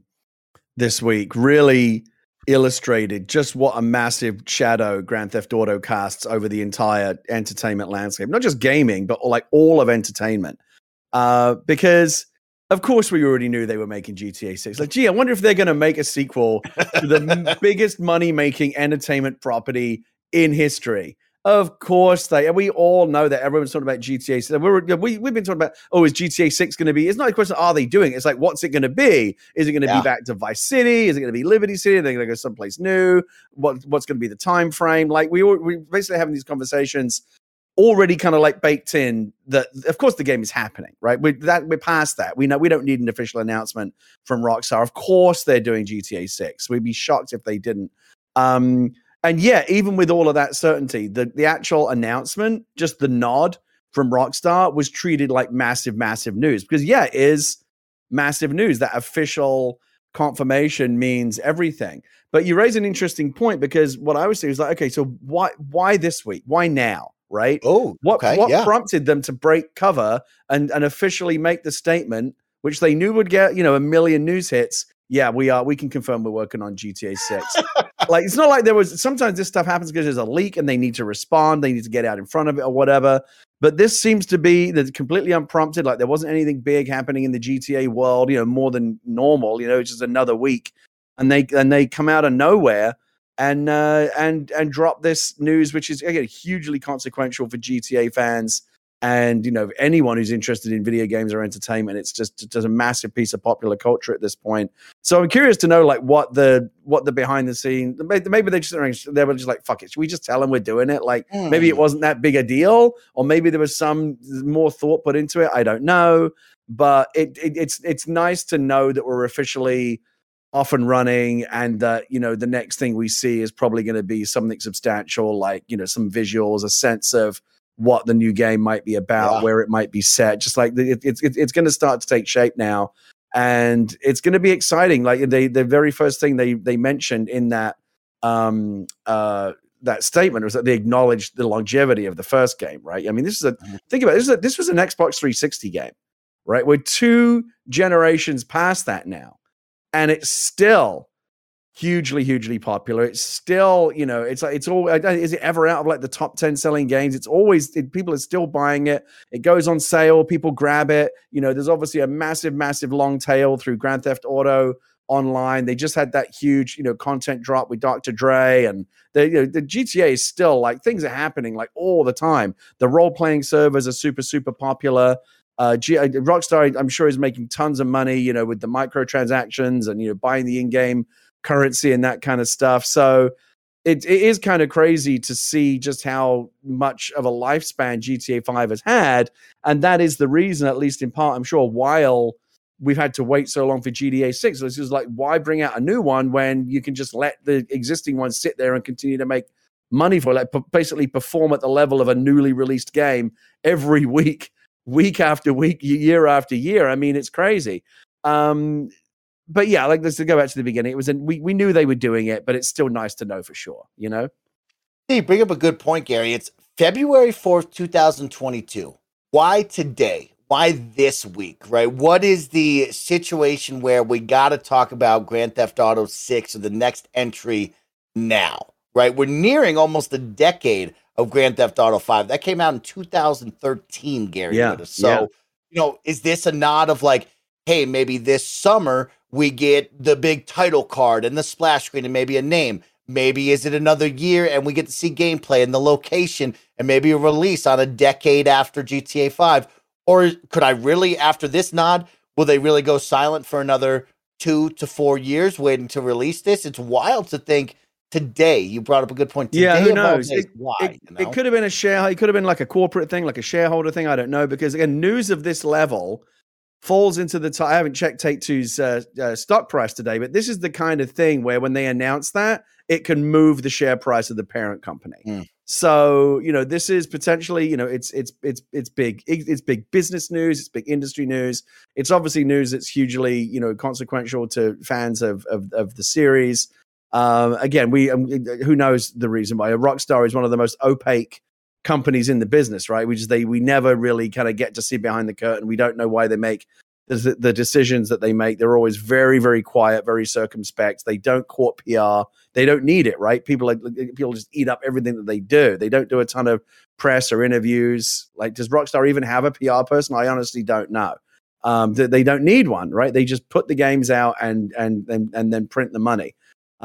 this week really illustrated just what a massive shadow Grand Theft Auto casts over the entire entertainment landscape, not just gaming, but like all of entertainment. Uh, because of course we already knew they were making GTA 6. Like, gee, I wonder if they're going to make a sequel to the biggest money making entertainment property in history. Of course they, and we all know that everyone's talking about GTA. So we're, we, we've been talking about, oh, is GTA 6 going to be? It's not a question, are they doing it? It's like, what's it going to be? Is it going to Yeah. be back to Vice City? Is it going to be Liberty City? Are they going to go someplace new? What, what's going to be the time frame? Like, we, all- we basically having these conversations already kind of like baked in that of course the game is happening right? We that we're past that. We know we don't need an official announcement from rockstar. Of course they're doing gta 6 we'd be shocked if they didn't. Um and yeah even with all of that certainty the the actual announcement just the nod from rockstar was treated like massive massive news because yeah it is massive news. That official confirmation means everything. But you raise an interesting point because what i was saying is like okay so why why this week? Why now right Oh, what okay, what yeah. prompted them to break cover and and officially make the statement, which they knew would get you know a million news hits? Yeah, we are. We can confirm we're working on GTA Six. like it's not like there was. Sometimes this stuff happens because there's a leak and they need to respond. They need to get out in front of it or whatever. But this seems to be that's completely unprompted. Like there wasn't anything big happening in the GTA world. You know, more than normal. You know, it's just another week, and they and they come out of nowhere and uh, and and drop this news, which is again hugely consequential for GTA fans and you know anyone who's interested in video games or entertainment. It's just just a massive piece of popular culture at this point. So I'm curious to know like what the what the behind the scene. Maybe maybe they just they were just like fuck it. Should we just tell them we're doing it? Like maybe it wasn't that big a deal, or maybe there was some more thought put into it. I don't know, but it, it it's it's nice to know that we're officially off and running and that you know the next thing we see is probably going to be something substantial like you know some visuals a sense of what the new game might be about Yeah. where it might be set just like the- it, it's it, it's going to start to take shape now and it's going to be exciting like they the very first thing they they mentioned in that um uh that statement was that they acknowledged the longevity of the first game right i mean this is a Mhm. think about it, this is a, this was an xbox 360 game right we're two generations past that now and it's still hugely hugely popular. It's still you know it's like it's all is it ever out of like the top 10 selling games? It's always it, people are still buying it. It goes on sale. People grab it. You know there's obviously a massive massive long tail through grand theft auto online. They just had that huge you know content drop with dr dre and the, you know, the gta is still like things are happening like all the time. The role-playing servers are super super popular uh, G- uh, Rockstar, I'm sure, is making tons of money, you know, with the microtransactions and you know buying the in-game currency and that kind of stuff. So it, it is kind of crazy to see just how much of a lifespan GTA 5 has had, and that is the reason, at least in part, I'm sure, while we've had to wait so long for GTA 6. It's just like, why bring out a new one when you can just let the existing one sit there and continue to make money for it? Like, p- basically perform at the level of a newly released game every week week after week, year after year. I mean, it's crazy. Um, but yeah, like let's go back to the beginning. It was an, we we knew they were doing it, but it's still nice to know for sure. You know? You bring up a good point, Gary. It's February 4th, 2022. Why today? Why this week, right? What is the situation where we got to talk about Grand Theft Auto 6 or the next entry now, right? We're nearing almost a decade of Grand Theft Auto 5. That came out in 2013, Gary. Yeah, noticed. So, yeah. you know, is this a nod of like, hey, maybe this summer we get the big title card and the splash screen and maybe a name? Maybe is it another year and we get to see gameplay and the location and maybe a release on a decade after GTA 5? Or could I really, after this nod, will they really go silent for another two to four years waiting to release this? It's wild to think today. You brought up a good point. Today Yeah, who knows? days, why? It, you know? it could have been a share. It could have been like a corporate thing, like a shareholder thing. I don't know because again, news of this level falls into the. T- I haven't checked Take Two's uh, uh, stock price today, but this is the kind of thing where when they announce that, it can move the share price of the parent company. Mm. So you know, this is potentially you know, it's it's it's it's big. It's big business news. It's big industry news. It's obviously news that's hugely you know consequential to fans of of, of the series. Um, again, we um, who knows the reason why Rockstar is one of the most opaque companies in the business, right? We just they we never really kind of get to see behind the curtain. We don't know why they make the, the decisions that they make. They're always very, very quiet, very circumspect. They don't court PR. They don't need it, right? People like people just eat up everything that they do. They don't do a ton of press or interviews. Like, does Rockstar even have a PR person? I honestly don't know. Um, they, they don't need one, right? They just put the games out and and and, and then print the money.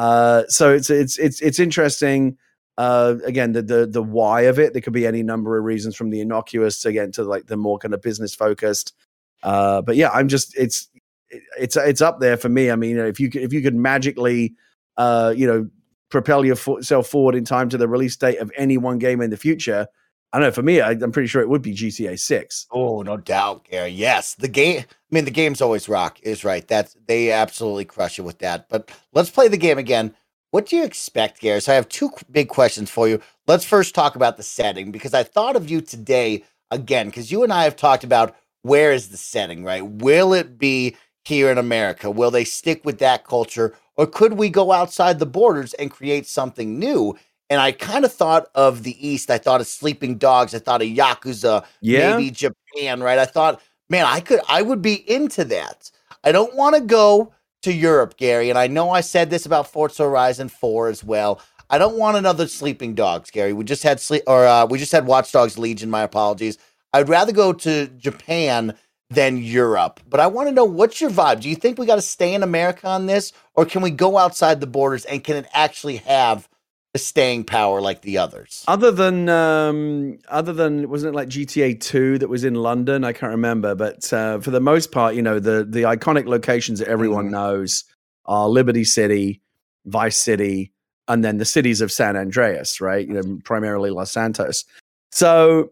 Uh, so it's it's it's it's interesting. Uh, again, the the the why of it. There could be any number of reasons, from the innocuous again to like the more kind of business focused. Uh, but yeah, I'm just it's it's it's up there for me. I mean, if you could, if you could magically, uh, you know, propel yourself forward in time to the release date of any one game in the future, I don't know. For me, I, am pretty sure it would be GTA Six. Oh, no doubt, Gary. Yes, the game. I mean, the game's always rock. Is right. That's they absolutely crush it with that. But let's play the game again. What do you expect, Gary? So I have two big questions for you. Let's first talk about the setting because I thought of you today again because you and I have talked about where is the setting, right? Will it be here in America? Will they stick with that culture, or could we go outside the borders and create something new? And I kind of thought of the East. I thought of Sleeping Dogs. I thought of Yakuza, yeah. maybe Japan, right? I thought, man, I could, I would be into that. I don't want to go to Europe, Gary. And I know I said this about Forza Horizon 4 as well. I don't want another Sleeping Dogs, Gary. We just had sleep, or uh, we just had Watch Dogs Legion. My apologies. I'd rather go to Japan than Europe. But I want to know what's your vibe? Do you think we got to stay in America on this, or can we go outside the borders and can it actually have the staying power like the others. Other than um, other than wasn't it like GTA Two that was in London? I can't remember, but uh, for the most part, you know the the iconic locations that everyone mm. knows are Liberty City, Vice City, and then the cities of San Andreas, right? You know, primarily Los Santos. So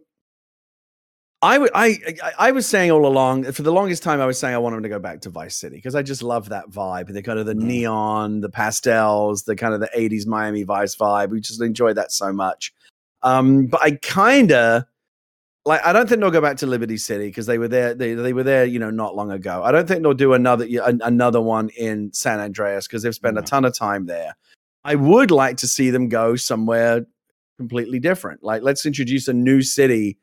I, w- I, I was saying all along for the longest time I was saying I want wanted to go back to Vice City because I just love that vibe the kind of the mm. neon the pastels the kind of the 80s Miami Vice vibe we just enjoy that so much um, but I kind of like I don't think they'll go back to Liberty City because they were there they, they were there you know not long ago I don't think they'll do another another one in San Andreas because they've spent mm. a ton of time there I would like to see them go somewhere completely different like let's introduce a new city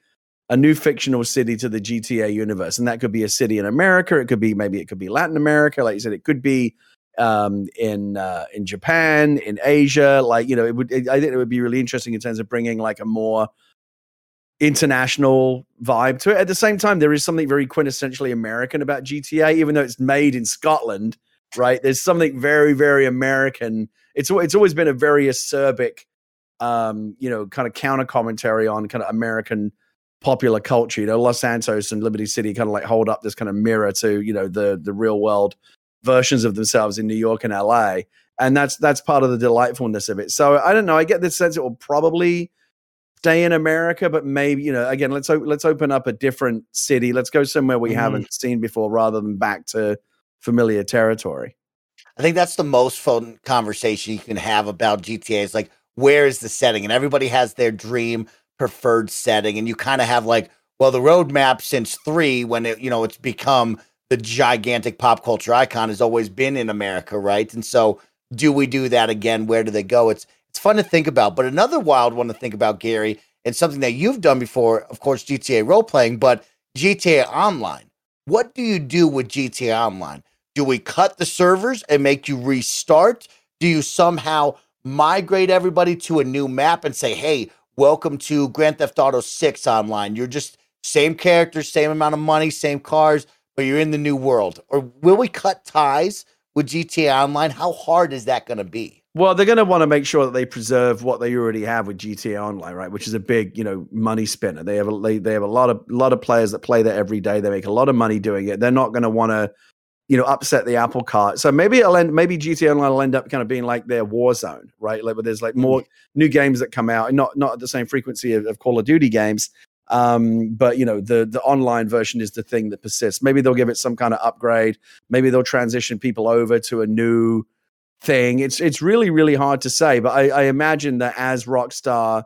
a new fictional city to the GTA universe, and that could be a city in America. It could be maybe it could be Latin America, like you said. It could be um, in uh, in Japan, in Asia. Like you know, it would. It, I think it would be really interesting in terms of bringing like a more international vibe to it. At the same time, there is something very quintessentially American about GTA, even though it's made in Scotland. Right? There's something very, very American. It's it's always been a very acerbic, um, you know, kind of counter commentary on kind of American popular culture. You know, Los Santos and Liberty City kind of like hold up this kind of mirror to you know the the real world versions of themselves in New York and LA, and that's that's part of the delightfulness of it. So I don't know. I get the sense it will probably stay in America, but maybe you know again let's let's open up a different city. Let's go somewhere we mm. haven't seen before, rather than back to familiar territory. I think that's the most fun conversation you can have about GTA. Is like where is the setting, and everybody has their dream preferred setting and you kind of have like well the roadmap since three when it you know it's become the gigantic pop culture icon has always been in america right? And so do we do that again? Where do they go? It's it's fun to think about. But another wild one to think about gary and something that you've done before of course gta role playing but gta online. What do you do with gta online? Do we cut the servers and make you restart? Do you somehow migrate everybody to a new map and say hey welcome to Grand Theft Auto 6 online. You're just same characters, same amount of money, same cars, but you're in the new world. Or will we cut ties with GTA Online? How hard is that going to be? Well, they're going to want to make sure that they preserve what they already have with GTA Online, right? Which is a big, you know, money spinner. They have a they, they have a lot of lot of players that play there every day. They make a lot of money doing it. They're not going to want to you know, upset the apple cart. So maybe it'll end, maybe GTA Online will end up kind of being like their war zone, right? Like, where there's like more new games that come out, not not at the same frequency of, of, Call of Duty games, um, but you know, the the online version is the thing that persists. Maybe they'll give it some kind of upgrade. Maybe they'll transition people over to a new thing. It's it's really really hard to say, but I, I imagine that as Rockstar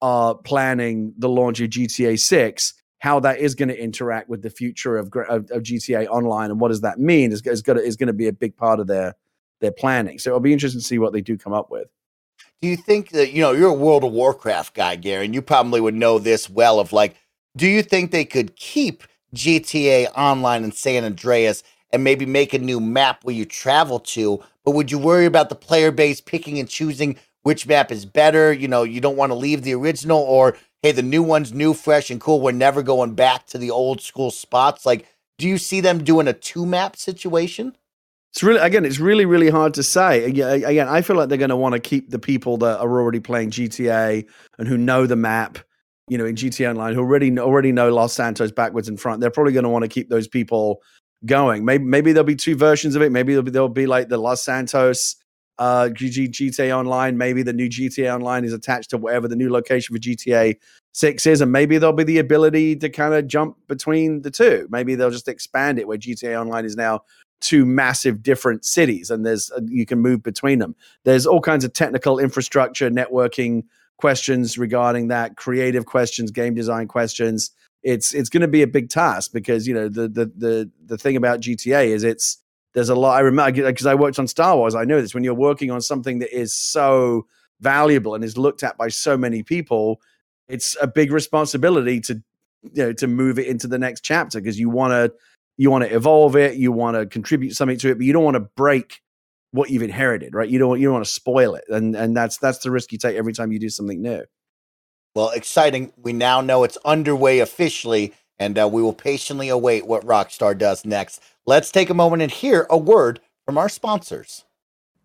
are planning the launch of GTA Six how that is going to interact with the future of, of, of, GTA Online and what does that mean is, is going to be a big part of their their planning. So it'll be interesting to see what they do come up with. Do you think that you know you're a World of Warcraft guy, Gary, and you probably would know this well? Of like, do you think they could keep GTA Online in San Andreas and maybe make a new map where you travel to? But would you worry about the player base picking and choosing which map is better? You know, you don't want to leave the original, or hey, the new one's new, fresh, and cool. We're never going back to the old school spots. Like, do you see them doing a two map situation? It's really again, it's really really hard to say. Again, I feel like they're going to want to keep the people that are already playing GTA and who know the map, you know, in GTA Online, who already already know Los Santos backwards and front. They're probably going to want to keep those people going. Maybe maybe there'll be two versions of it. Maybe there'll be, there'll be like the Los Santos uh, GTA Online. Maybe the new GTA Online is attached to whatever the new location for GTA Six is, and maybe there'll be the ability to kind of jump between the two. Maybe they'll just expand it where GTA Online is now two massive different cities, and there's uh, you can move between them. There's all kinds of technical infrastructure, networking questions regarding that, creative questions, game design questions it's it's going to be a big task because you know the the the the thing about GTA is it's there's a lot. I remember because I worked on Star Wars. I know this when you're working on something that is so valuable and is looked at by so many people, it's a big responsibility to you know to move it into the next chapter because you want to you want to evolve it, you want to contribute something to it, but you don't want to break what you've inherited, right? You don't you don't want to spoil it, and and that's that's the risk you take every time you do something new. Well, exciting. We now know it's underway officially, and uh, we will patiently await what Rockstar does next. Let's take a moment and hear a word from our sponsors.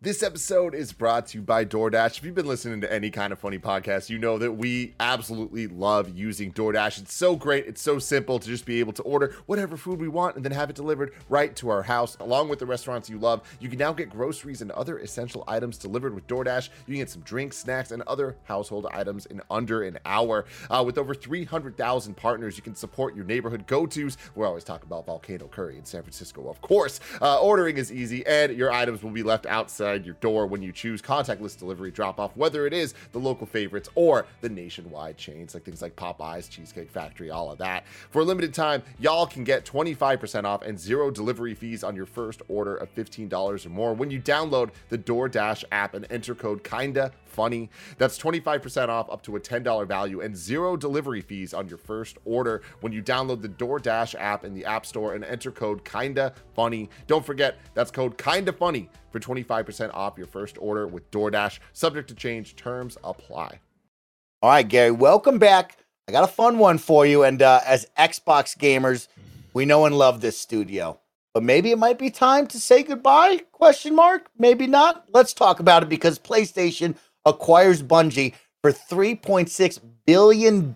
This episode is brought to you by DoorDash. If you've been listening to any Kinda Funny podcast, you know that we absolutely love using DoorDash. It's so great. It's so simple to just be able to order whatever food we want and then have it delivered right to our house, along with the restaurants you love. You can now get groceries and other essential items delivered with DoorDash. You can get some drinks, snacks, and other household items in under an hour. Uh, with over 300,000 partners, you can support your neighborhood go tos. We're always talk about Volcano Curry in San Francisco, of course. Uh, ordering is easy, and your items will be left outside outside your door when you choose contactless delivery drop off, whether it is the local favorites or the nationwide chains like things like Popeyes, Cheesecake Factory, all of that. For a limited time, y'all can get 25% off and zero delivery fees on your first order of $15 or more when you download the DoorDash app and enter code KINDA funny. That's 25% off up to a $10 value and zero delivery fees on your first order when you download the DoorDash app in the App Store and enter code kinda funny. Don't forget, that's code kinda funny for 25% off your first order with DoorDash. Subject to change, terms apply. All right, Gary, welcome back. I got a fun one for you. And uh, as Xbox gamers, we know and love this studio. But maybe it might be time to say goodbye? Question mark. Maybe not. Let's talk about it because PlayStation acquires Bungie for $3.6 billion,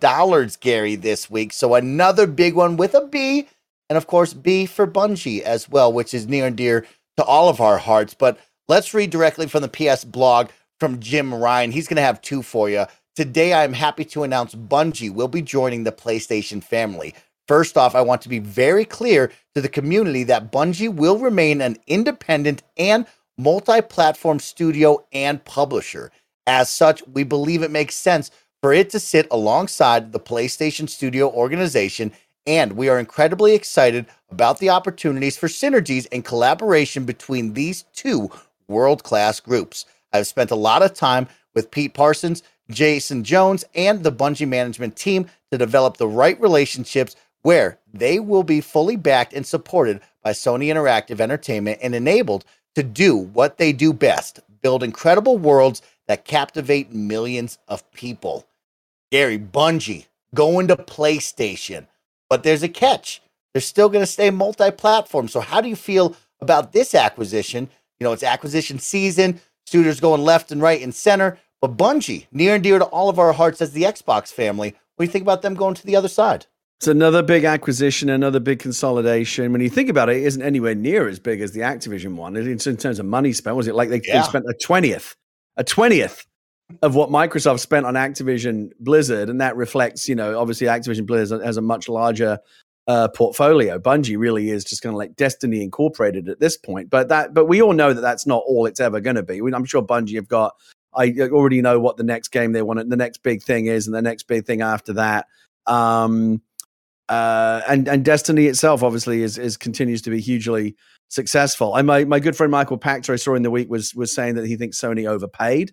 Gary, this week. So another big one with a B. And of course, B for Bungie as well, which is near and dear to all of our hearts. But let's read directly from the PS blog from Jim Ryan. He's going to have two for you. Today, I'm happy to announce Bungie will be joining the PlayStation family. First off, I want to be very clear to the community that Bungie will remain an independent and multi platform studio and publisher. As such, we believe it makes sense for it to sit alongside the PlayStation Studio organization, and we are incredibly excited about the opportunities for synergies and collaboration between these two world class groups. I've spent a lot of time with Pete Parsons, Jason Jones, and the Bungie management team to develop the right relationships where they will be fully backed and supported by Sony Interactive Entertainment and enabled to do what they do best build incredible worlds that captivate millions of people. Gary Bungie going to PlayStation, but there's a catch. They're still going to stay multi-platform. So how do you feel about this acquisition? You know, it's acquisition season. Studios going left and right and center. But Bungie, near and dear to all of our hearts as the Xbox family, what do you think about them going to the other side? It's another big acquisition, another big consolidation. When you think about it, it isn't anywhere near as big as the Activision one. It's in terms of money spent. Was it like they, yeah. they spent a twentieth a twentieth of what Microsoft spent on Activision Blizzard, and that reflects, you know, obviously Activision Blizzard has a much larger uh, portfolio. Bungie really is just kind of like Destiny Incorporated at this point, but that, but we all know that that's not all it's ever going to be. I'm sure Bungie have got. I already know what the next game they want, the next big thing is, and the next big thing after that. Um, uh, and and Destiny itself obviously is is continues to be hugely successful. And my my good friend Michael Pachter I saw in the week was was saying that he thinks Sony overpaid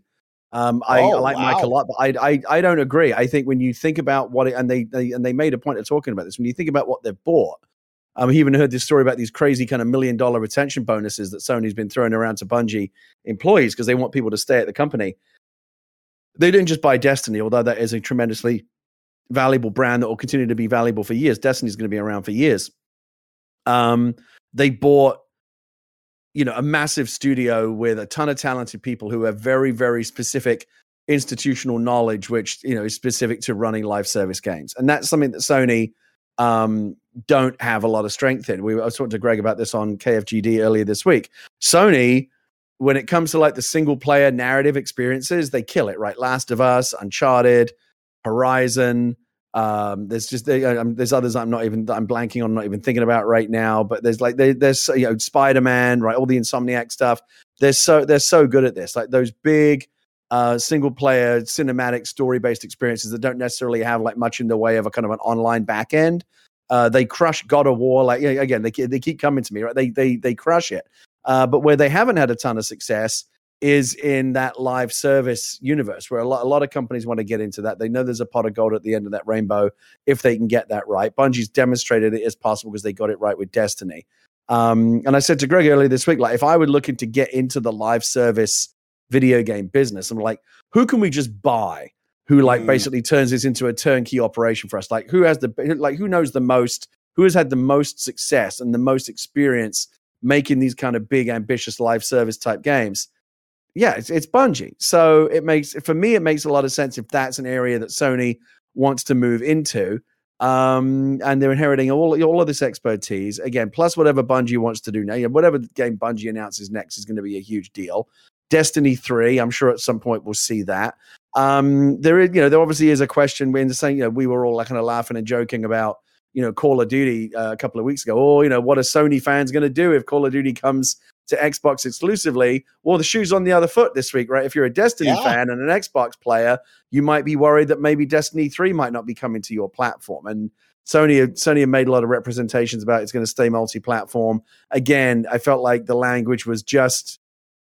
Um, I, Oh, I like Mike a lot, but I, I I don't agree. I think when you think about what it, and they, they and they made a point of talking about this. When you think about what they've bought, um, he even heard this story about these crazy kind of million dollar retention bonuses that Sony's been throwing around to Bungie employees because they want people to stay at the company. They didn't just buy Destiny, although that is a tremendously valuable brand that will continue to be valuable for years. Destiny's going to be around for years. Um, they bought, you know, a massive studio with a ton of talented people who have very, very specific institutional knowledge, which you know is specific to running live service games, and that's something that Sony um, don't have a lot of strength in. We I was talking to Greg about this on KFGD earlier this week. Sony, when it comes to like the single player narrative experiences, they kill it. Right, Last of Us, Uncharted, Horizon. Um, there's just um, there's others I'm not even I'm blanking on, not even thinking about right now. But there's like there, there's you know Spider Man, right? All the Insomniac stuff. They're so they're so good at this. Like those big uh, single player cinematic story based experiences that don't necessarily have like much in the way of a kind of an online back end. Uh, they crush God of War. Like again, they they keep coming to me, right? They they they crush it. Uh, but where they haven't had a ton of success is in that live service universe, where a lot a lot of companies want to get into that. They know there's a pot of gold at the end of that rainbow if they can get that right. Bungie's demonstrated it is possible because they got it right with Destiny. Um, and I said to Greg earlier this week, like if I were looking to get into the live service video game business, I'm like, who can we just buy? Who like Mm. basically turns this into a turnkey operation for us? Like who has the like who knows the most? Who has had the most success and the most experience making these kind of big, ambitious live service type games? Yeah, it's, it's Bungie. So it makes for me, it makes a lot of sense if that's an area that Sony wants to move into. Um, and they're inheriting all all of this expertise again, plus whatever Bungie wants to do now. Know, whatever game Bungie announces next is going to be a huge deal. Destiny three, I'm sure at some point we'll see that. Um, there is, you know, there obviously is a question when saying, you know, we were all kind of laughing and joking about, you know, Call of Duty uh, a couple of weeks ago. Oh, you know, what are Sony fans going to do if Call of Duty comes to Xbox exclusively? Well, the shoe's on the other foot this week, right? If you're a Destiny Yeah. fan and an Xbox player, you might be worried that maybe Destiny 3 might not be coming to your platform. And Sony, Sony have made a lot of representations about it's going to stay multi-platform. Again, I felt like the language was just,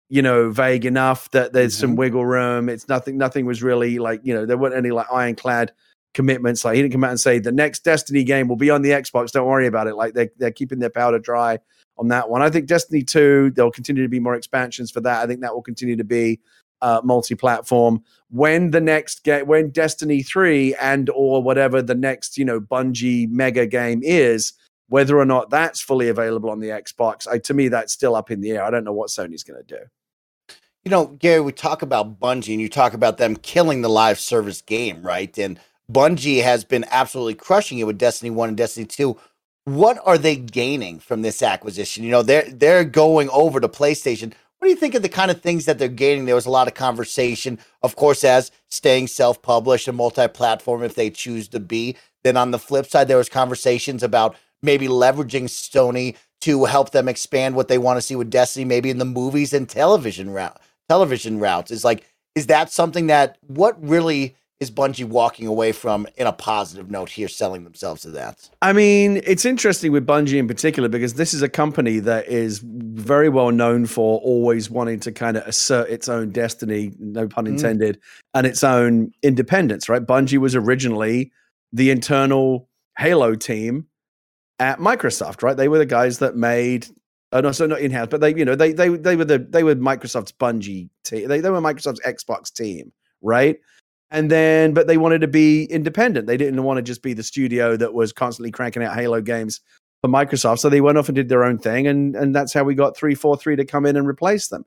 you know, vague enough that there's some mm-hmm. wiggle room. It's nothing. Nothing was really like, you know, there weren't any like ironclad commitments. Like he didn't come out and say the next Destiny game will be on the Xbox. Don't worry about it. Like they they're keeping their powder dry on that one. I think Destiny 2, there'll continue to be more expansions for that. I think that will continue to be uh, multi-platform. When the next game, when Destiny 3 and or whatever the next, you know, Bungie mega game is, whether or not that's fully available on the Xbox, I, to me, that's still up in the air. I don't know what Sony's going to do. You know, Gary, we talk about Bungie and you talk about them killing the live service game, right? And Bungie has been absolutely crushing it with Destiny 1 and Destiny 2. What are they gaining from this acquisition? You know, they're they're going over to PlayStation. What do you think of the kind of things that they're gaining? There was a lot of conversation, of course, as staying self-published and multi-platform if they choose to be. Then on the flip side, there was conversations about maybe leveraging Sony to help them expand what they want to see with Destiny, maybe in the movies and television route television routes is like is that something that what really is Bungie walking away from in a positive note here selling themselves to that I mean, it's interesting with Bungie in particular because this is a company that is very well known for always wanting to kind of assert its own destiny, no pun Mm. intended, and its own independence, right? Bungie was originally the internal Halo team at Microsoft, right? They were the guys that made Oh no, so not in house, but they, you know, they they they were the they were Microsoft's Bungie team. They they were Microsoft's Xbox team, right? And then, but they wanted to be independent. They didn't want to just be the studio that was constantly cranking out Halo games for Microsoft. So they went off and did their own thing, and and that's how we got three four three to come in and replace them.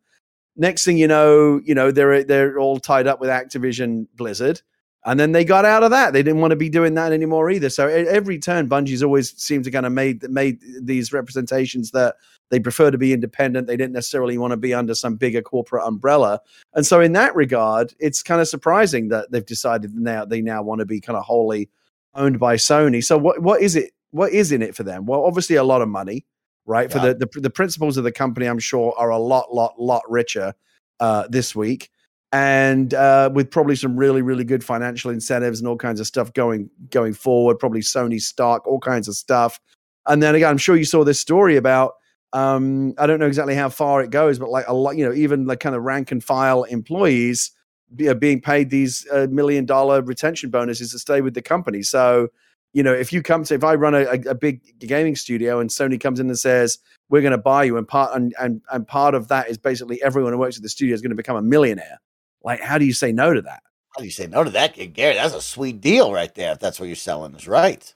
Next thing you know, you know they're they're all tied up with Activision Blizzard, and then they got out of that. They didn't want to be doing that anymore either. So every turn, Bungie's always seemed to kind of made made these representations that they prefer to be independent. They didn't necessarily want to be under some bigger corporate umbrella. And so, in that regard, it's kind of surprising that they've decided now they now want to be kind of wholly owned by Sony. So, what what is it? What is in it for them? Well, obviously, a lot of money, right? For the, the the principals of the company, I'm sure, are a lot, lot, lot richer uh, this week, and uh, with probably some really, really good financial incentives and all kinds of stuff going going forward. Probably Sony stock, all kinds of stuff. And then again, I'm sure you saw this story about um, I don't know exactly how far it goes, but like a lot, you know, even the kind of rank and file employees be, uh, being paid these uh, million dollar retention bonuses to stay with the company. So, you know, if you come to, if I run a, a big gaming studio and Sony comes in and says, we're going to buy you, and part, and, and, and part of that is basically everyone who works at the studio is going to become a millionaire. Like, how do you say no to that? How do you say no to that, Gary? That's a sweet deal right there. If that's what you're selling, is right.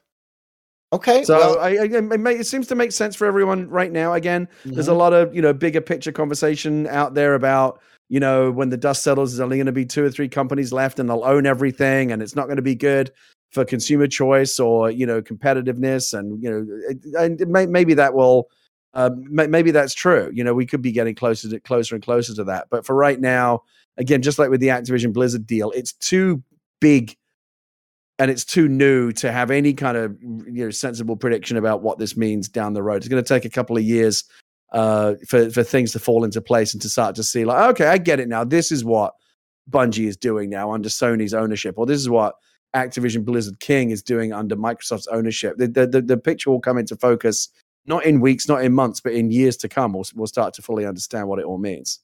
Okay. So well, I, I, it, may, it seems to make sense for everyone right now. Again, mm-hmm. there's a lot of you know bigger picture conversation out there about you know when the dust settles, there's only going to be two or three companies left, and they'll own everything, and it's not going to be good for consumer choice or you know competitiveness, and you know, and may, maybe that will. Uh, maybe that's true. You know, we could be getting closer to closer and closer to that. But for right now, again, just like with the Activision Blizzard deal, it's too big and it's too new to have any kind of you know sensible prediction about what this means down the road. It's going to take a couple of years uh, for for things to fall into place and to start to see like, okay, I get it now. This is what Bungie is doing now under Sony's ownership, or this is what Activision Blizzard King is doing under Microsoft's ownership. The the the, the picture will come into focus not in weeks, not in months, but in years to come. We'll we'll start to fully understand what it all means.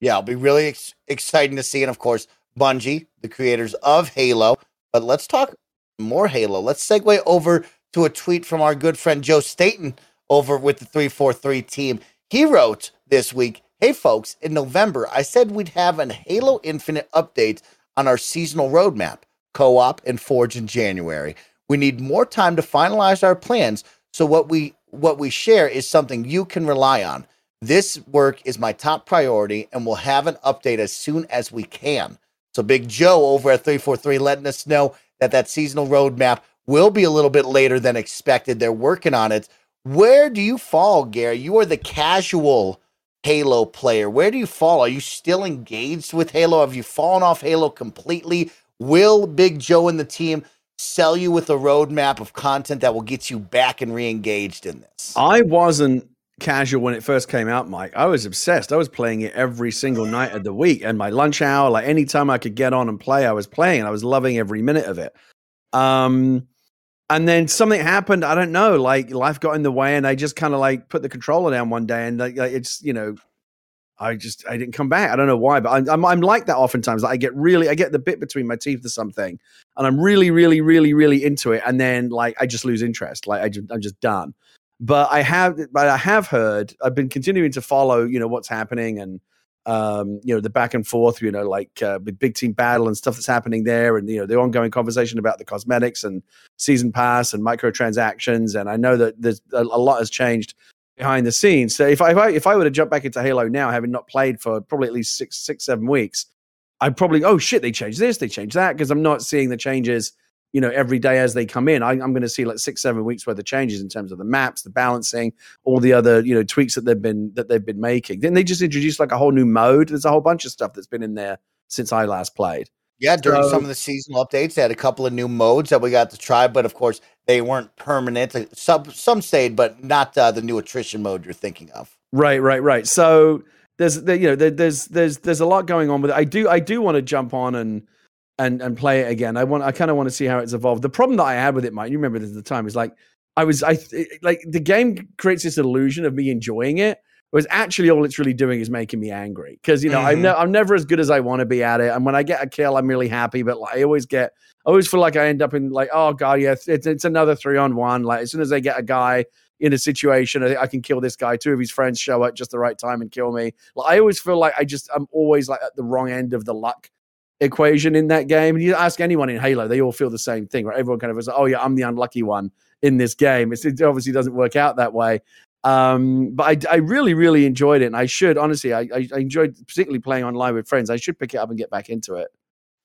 Yeah, it'll be really ex- exciting to see, and of course, Bungie, the creators of Halo but let's talk more Halo. Let's segue over to a tweet from our good friend Joe Staten over with the 343 team. He wrote this week Hey, folks, in November, I said we'd have an Halo Infinite update on our seasonal roadmap, co op, and Forge in January. We need more time to finalize our plans, so what we what we share is something you can rely on. This work is my top priority, and we'll have an update as soon as we can. So Big Joe over at 343 letting us know that that seasonal roadmap will be a little bit later than expected. They're working on it. Where do you fall, Gary? You are the casual Halo player. Where do you fall? Are you still engaged with Halo? Have you fallen off Halo completely? Will Big Joe and the team sell you with a roadmap of content that will get you back and re-engaged in this? I wasn't casual when it first came out, Mike. I was obsessed. I was playing it every single night of the week and my lunch hour, like anytime I could get on and play, I was playing. I was loving every minute of it. Um, and then something happened. I don't know. Like life got in the way, and I just kind of like put the controller down one day, and like, it's you know, I just I didn't come back. I don't know why, but I'm I'm, I'm like that oftentimes. Like I get really I get the bit between my teeth or something, and I'm really really really really into it, and then like I just lose interest. Like I just, I'm just done but I have, but I have heard. I've been continuing to follow, you know, what's happening and um, you know the back and forth, you know, like uh, with big team battle and stuff that's happening there, and you know the ongoing conversation about the cosmetics and season pass and microtransactions. And I know that there's a, a lot has changed behind the scenes. So if I, if I if I were to jump back into Halo now, having not played for probably at least six six seven weeks, I'd probably oh shit they changed this, they changed that because I'm not seeing the changes you know, every day as they come in. I, am going to see like six, seven weeks worth of changes in terms of the maps, the balancing, all the other, you know, tweaks that they've been that they've been making. Then they just introduced like a whole new mode. There's a whole bunch of stuff that's been in there since I last played. Yeah, during so, some of the seasonal updates, they had a couple of new modes that we got to try, but of course they weren't permanent. Some some stayed, but not uh, the new attrition mode you're thinking of. Right, right, right. So there's there, you know there, there's there's there's a lot going on with it. I do I do want to jump on and and and play it again. I want I kind of want to see how it's evolved. The problem that I had with it, Mike, you remember this at the time, is like I was I like the game creates this illusion of me enjoying it, whereas actually all it's really doing is making me angry because you know mm-hmm. I'm, ne- I'm never as good as I want to be at it, and when I get a kill, I'm really happy, but like, I always get I always feel like I end up in like oh god yeah it's, it's another three on one. Like as soon as I get a guy in a situation, I, I can kill this guy. Two of his friends show up just the right time and kill me. Like I always feel like I just I'm always like at the wrong end of the luck equation in that game. And you ask anyone in Halo, they all feel the same thing, right? Everyone kind of is like, oh, yeah, I'm the unlucky one in this game. It's, it obviously doesn't work out that way. Um, but I, I really, really enjoyed it. And I should, honestly, I, I enjoyed particularly playing online with friends. I should pick it up and get back into it.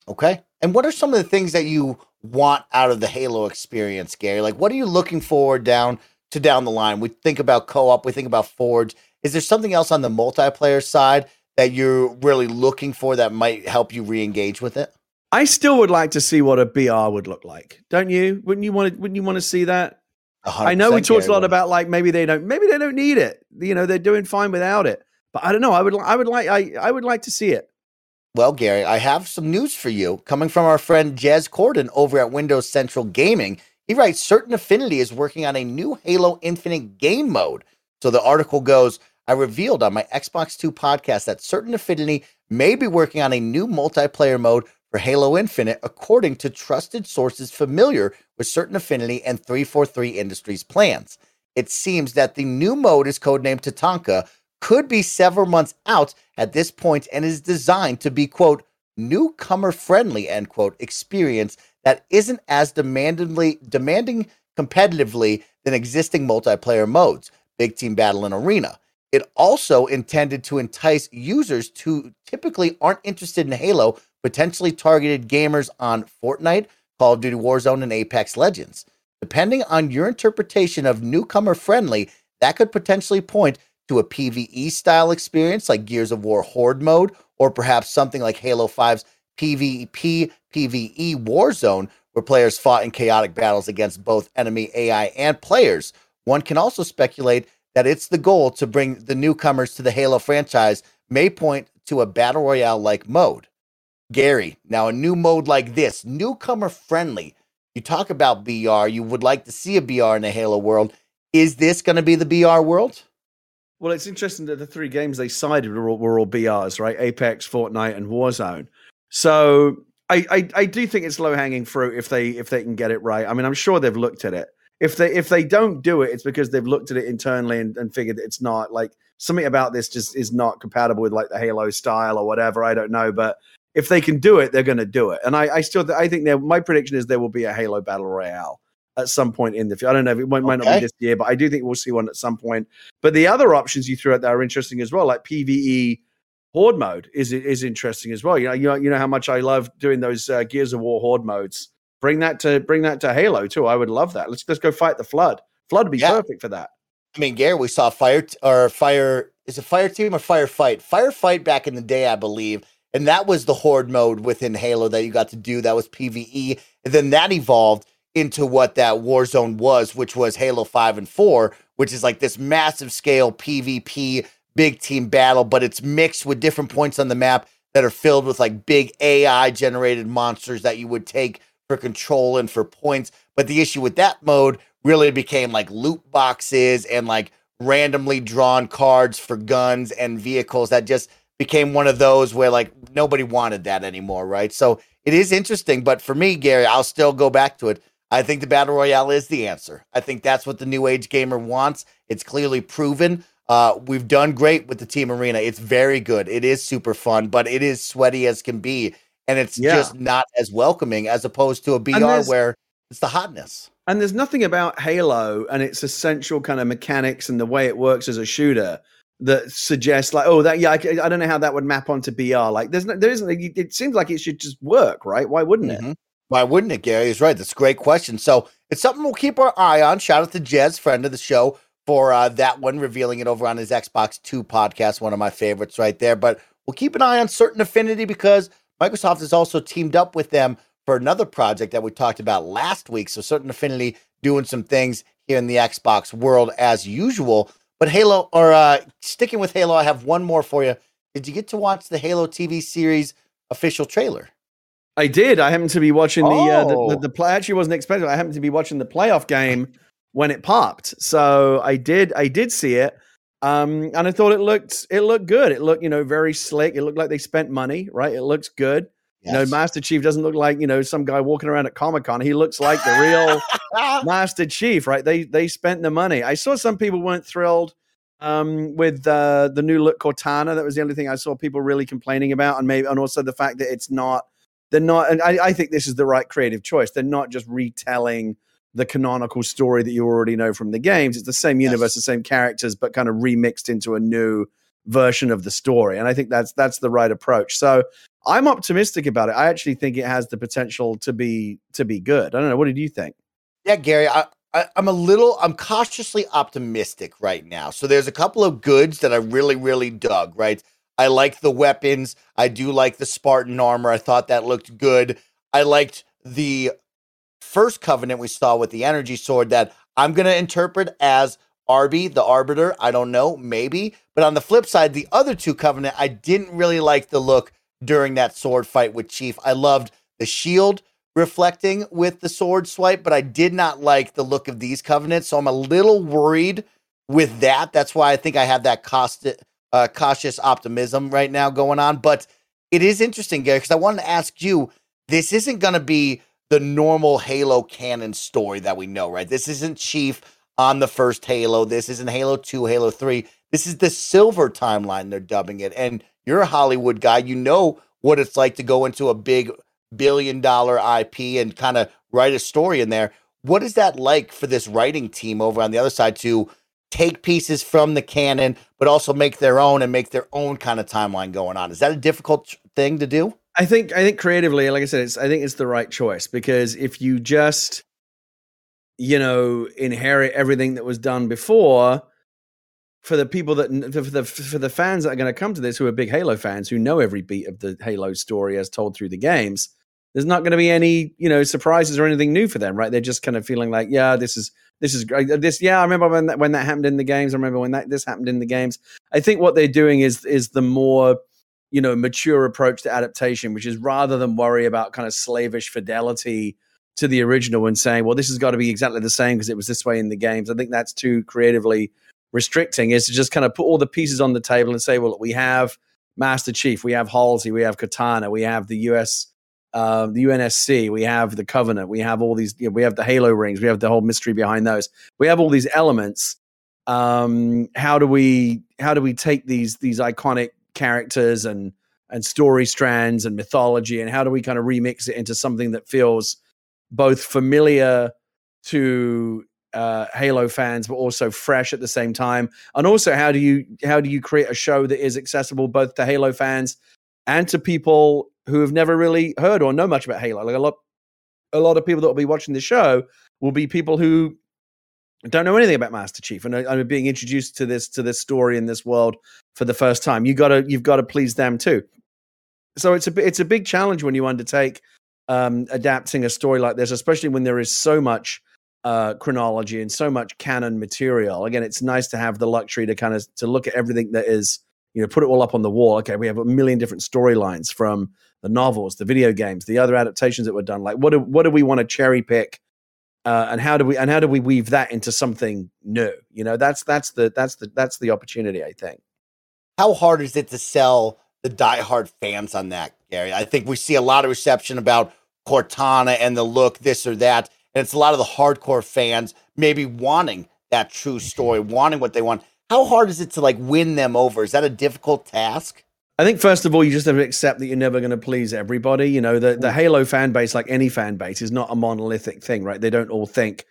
Okay. And what are some of the things that you want out of the Halo experience, Gary? Like, what are you looking forward down to down the line? We think about co op, we think about Forge. Is there something else on the multiplayer side that you're really looking for that might help you re-engage with it? I still would like to see what a BR would look like. Don't you? Wouldn't you want to wouldn't you want to see that? I know we talked a lot about like maybe they don't maybe they don't need it. You know, they're doing fine without it. But I don't know. I would I would like I, I would like to see it. Well, Gary, I have some news for you coming from our friend Jez Corden over at Windows Central Gaming. He writes Certain Affinity is working on a new Halo Infinite game mode. So the article goes, I revealed on my Xbox 2 podcast that Certain Affinity may be working on a new multiplayer mode for Halo Infinite, according to trusted sources familiar with certain Affinity and 343 Industries plans. It seems that the new mode is codenamed Tatanka, could be several months out at this point, and is designed to be, quote, newcomer friendly, end quote, experience that isn't as demandingly demanding competitively than existing multiplayer modes, Big Team Battle and Arena. It also intended to entice users who typically aren't interested in Halo, potentially targeted gamers on Fortnite, Call of Duty Warzone, and Apex Legends. Depending on your interpretation of newcomer friendly, that could potentially point to a PvE style experience like Gears of War Horde mode, or perhaps something like Halo 5's PvP PvE Warzone, where players fought in chaotic battles against both enemy AI and players. One can also speculate that it's the goal to bring the newcomers to the Halo franchise, may point to a battle royale like mode. Gary, now a new mode like this, newcomer friendly. You talk about BR, you would like to see a BR in the Halo world. Is this going to be the BR world? Well, it's interesting that the three games they cited were all, were all BRs, right? Apex, Fortnite, and Warzone. So I, I, I do think it's low hanging fruit if they if they can get it right. I mean, I'm sure they've looked at it if they if they don't do it, it's because they've looked at it internally and, and figured it's not like something about this just is not compatible with like the Halo style or whatever. I don't know, but if they can do it, they're going to do it. And I, I still I think there. My prediction is there will be a Halo battle royale at some point in the future. I don't know if it might, might not be this year, but I do think we'll see one at some point. But the other options you threw out there are interesting as well, like PVE horde mode is is interesting as well. You know, you know, you know how much I love doing those uh, Gears of War horde modes bring that to bring that to Halo too. I would love that. Let's let's go fight the flood. Flood would be yeah. perfect for that. I mean, Gary, we saw fire t- or fire is it fire team or firefight? Firefight back in the day, I believe, and that was the horde mode within Halo that you got to do. That was PVE, and then that evolved into what that Warzone was, which was Halo Five and Four, which is like this massive scale PvP big team battle, but it's mixed with different points on the map that are filled with like big AI generated monsters that you would take for control and for points. But the issue with that mode really became like loot boxes and like randomly drawn cards for guns and vehicles that just became one of those where like nobody wanted that anymore, right? So it is interesting, but for me, Gary, I'll still go back to it. I think the battle royale is the answer. I think that's what the new age gamer wants. It's clearly proven. Uh, we've done great with the team arena. It's very good. It is super fun, but it is sweaty as can be and it's yeah. just not as welcoming as opposed to a BR where it's the hotness. And there's nothing about Halo and its essential kind of mechanics and the way it works as a shooter that suggests like, oh, that yeah, I, I don't know how that would map onto BR. Like, there's no, there isn't. It seems like it should just work, right? Why wouldn't mm-hmm. it? Why wouldn't it, Gary? Is right. That's a great question. So it's something we'll keep our eye on. Shout out to Jez, friend of the show, for uh, that one, revealing it over on his Xbox Two podcast, one of my favorites right there. But we'll keep an eye on certain affinity because Microsoft has also teamed up with them for another project that we talked about last week. So, Certain Affinity doing some things here in the Xbox world as usual. But Halo, or uh, sticking with Halo, I have one more for you. Did you get to watch the Halo TV series official trailer? I did. I happened to be watching the, oh. uh, the, the, the play. Actually, wasn't expecting. I happened to be watching the playoff game when it popped. So I did. I did see it. Um, and I thought it looked it looked good. It looked you know very slick. It looked like they spent money, right? It looks good. Yes. You know, Master Chief doesn't look like you know some guy walking around at Comic Con. He looks like the real Master Chief, right? They they spent the money. I saw some people weren't thrilled um, with uh, the new look Cortana. That was the only thing I saw people really complaining about, and maybe and also the fact that it's not they're not. And I, I think this is the right creative choice. They're not just retelling the canonical story that you already know from the games. It's the same universe, yes. the same characters, but kind of remixed into a new version of the story. And I think that's that's the right approach. So I'm optimistic about it. I actually think it has the potential to be to be good. I don't know. What did you think? Yeah, Gary, I, I, am a little, I'm cautiously optimistic right now. So there's a couple of goods that I really, really dug. Right, I like the weapons. I do like the Spartan armor. I thought that looked good. I liked the first covenant we saw with the energy sword that I'm going to interpret as Arby, the Arbiter. I don't know, maybe. But on the flip side, the other two covenant, I didn't really like the look during that sword fight with Chief. I loved the shield reflecting with the sword swipe, but I did not like the look of these covenants. So I'm a little worried with that. That's why I think I have that cost, uh, cautious optimism right now going on. But it is interesting, Gary, because I wanted to ask you. This isn't going to be the normal Halo canon story that we know, right? This isn't Chief on the first Halo. This isn't Halo 2, Halo 3. This is the silver timeline, they're dubbing it. And you're a Hollywood guy. You know what it's like to go into a big billion dollar IP and kind of write a story in there. What is that like for this writing team over on the other side to take pieces from the canon, but also make their own and make their own kind of timeline going on? Is that a difficult thing to do? I think I think creatively, like I said, it's I think it's the right choice because if you just you know inherit everything that was done before, for the people that for the for the fans that are going to come to this who are big Halo fans who know every beat of the Halo story as told through the games, there's not going to be any you know surprises or anything new for them, right? They're just kind of feeling like, yeah, this is this is great. This, yeah, I remember when that when that happened in the games. I remember when that this happened in the games. I think what they're doing is is the more you know mature approach to adaptation, which is rather than worry about kind of slavish fidelity to the original and saying, well, this has got to be exactly the same because it was this way in the games. I think that's too creatively restricting. Is to just kind of put all the pieces on the table and say, well, we have Master Chief, we have Halsey, we have Cortana we have the US uh, the UNSC, we have the Covenant, we have all these, you know, we have the Halo rings, we have the whole mystery behind those. We have all these elements. Um, how do we how do we take these these iconic characters and and story strands and mythology, and how do we kind of remix it into something that feels both familiar to uh, Halo fans, but also fresh at the same time? And also, how do you how do you create a show that is accessible both to Halo fans and to people who have never really heard or know much about Halo. Like a lot, a lot of people that will be watching the show will be people who don't know anything about Master Chief and I'm being introduced to this to this story in this world for the first time. You gotta you've got to please them too. So it's a it's a big challenge when you undertake um, adapting a story like this, especially when there is so much uh, chronology and so much canon material. Again, it's nice to have the luxury to kind of to look at everything that is you know put it all up on the wall. Okay, we have a million different storylines from the novels, the video games, the other adaptations that were done. Like, what do what do we want to cherry pick, uh, and how do we and how do we weave that into something new? You know, that's that's the that's the that's the opportunity. I think. How hard is it to sell the diehard fans on that, Gary? I think we see a lot of reception about Cortana and the look, this or that, and it's a lot of the hardcore fans maybe wanting that true story, wanting what they want. How hard is it to like win them over? Is that a difficult task? I think first of all, you just have to accept that you're never going to please everybody. You know, the, the mm. Halo fan base, like any fan base, is not a monolithic thing, right? They don't all think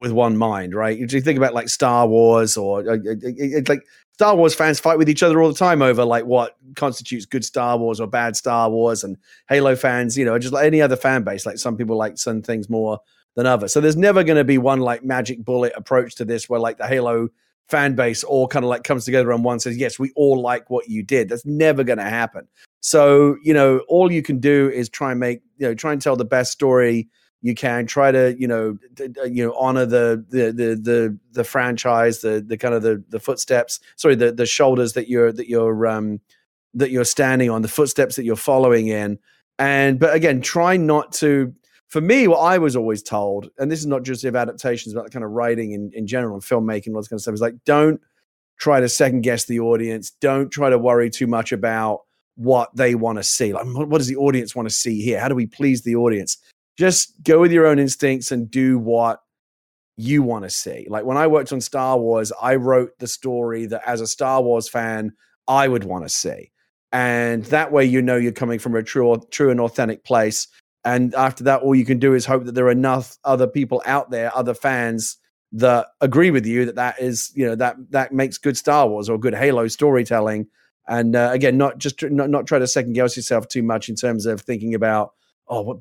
with one mind, right? You think about like Star Wars or uh, it's like Star Wars fans fight with each other all the time over like what constitutes good Star Wars or bad Star Wars, and Halo fans, you know, just like any other fan base, like some people like some things more than others. So there's never going to be one like magic bullet approach to this where like the Halo fan base all kind of like comes together on one says yes we all like what you did. That's never going to happen. So you know all you can do is try and make you know try and tell the best story you can. Try to you know you know honor the, the the the the franchise the the kind of the the footsteps sorry the the shoulders that you're that you're um that you're standing on the footsteps that you're following in. And but again try not to for me, what I was always told, and this is not just of adaptations, but the kind of writing in, in general and filmmaking, all this kind of stuff, is like don't try to second guess the audience. Don't try to worry too much about what they want to see. Like, what does the audience want to see here? How do we please the audience? Just go with your own instincts and do what you want to see. Like when I worked on Star Wars, I wrote the story that as a Star Wars fan, I would want to see. And that way you know you're coming from a true true and authentic place and after that, all you can do is hope that there are enough other people out there, other fans that agree with you that that is, you know, that that makes good Star Wars or good Halo storytelling. And uh, again, not just not, not try to second guess yourself too much in terms of thinking about, oh, what,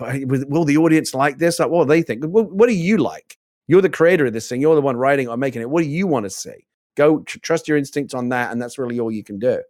will the audience like this? Like, what do they think? What, what do you like? You're the creator of this thing. You're the one writing or making it. What do you want to see? Go tr- trust your instincts on that, and that's really all you can do.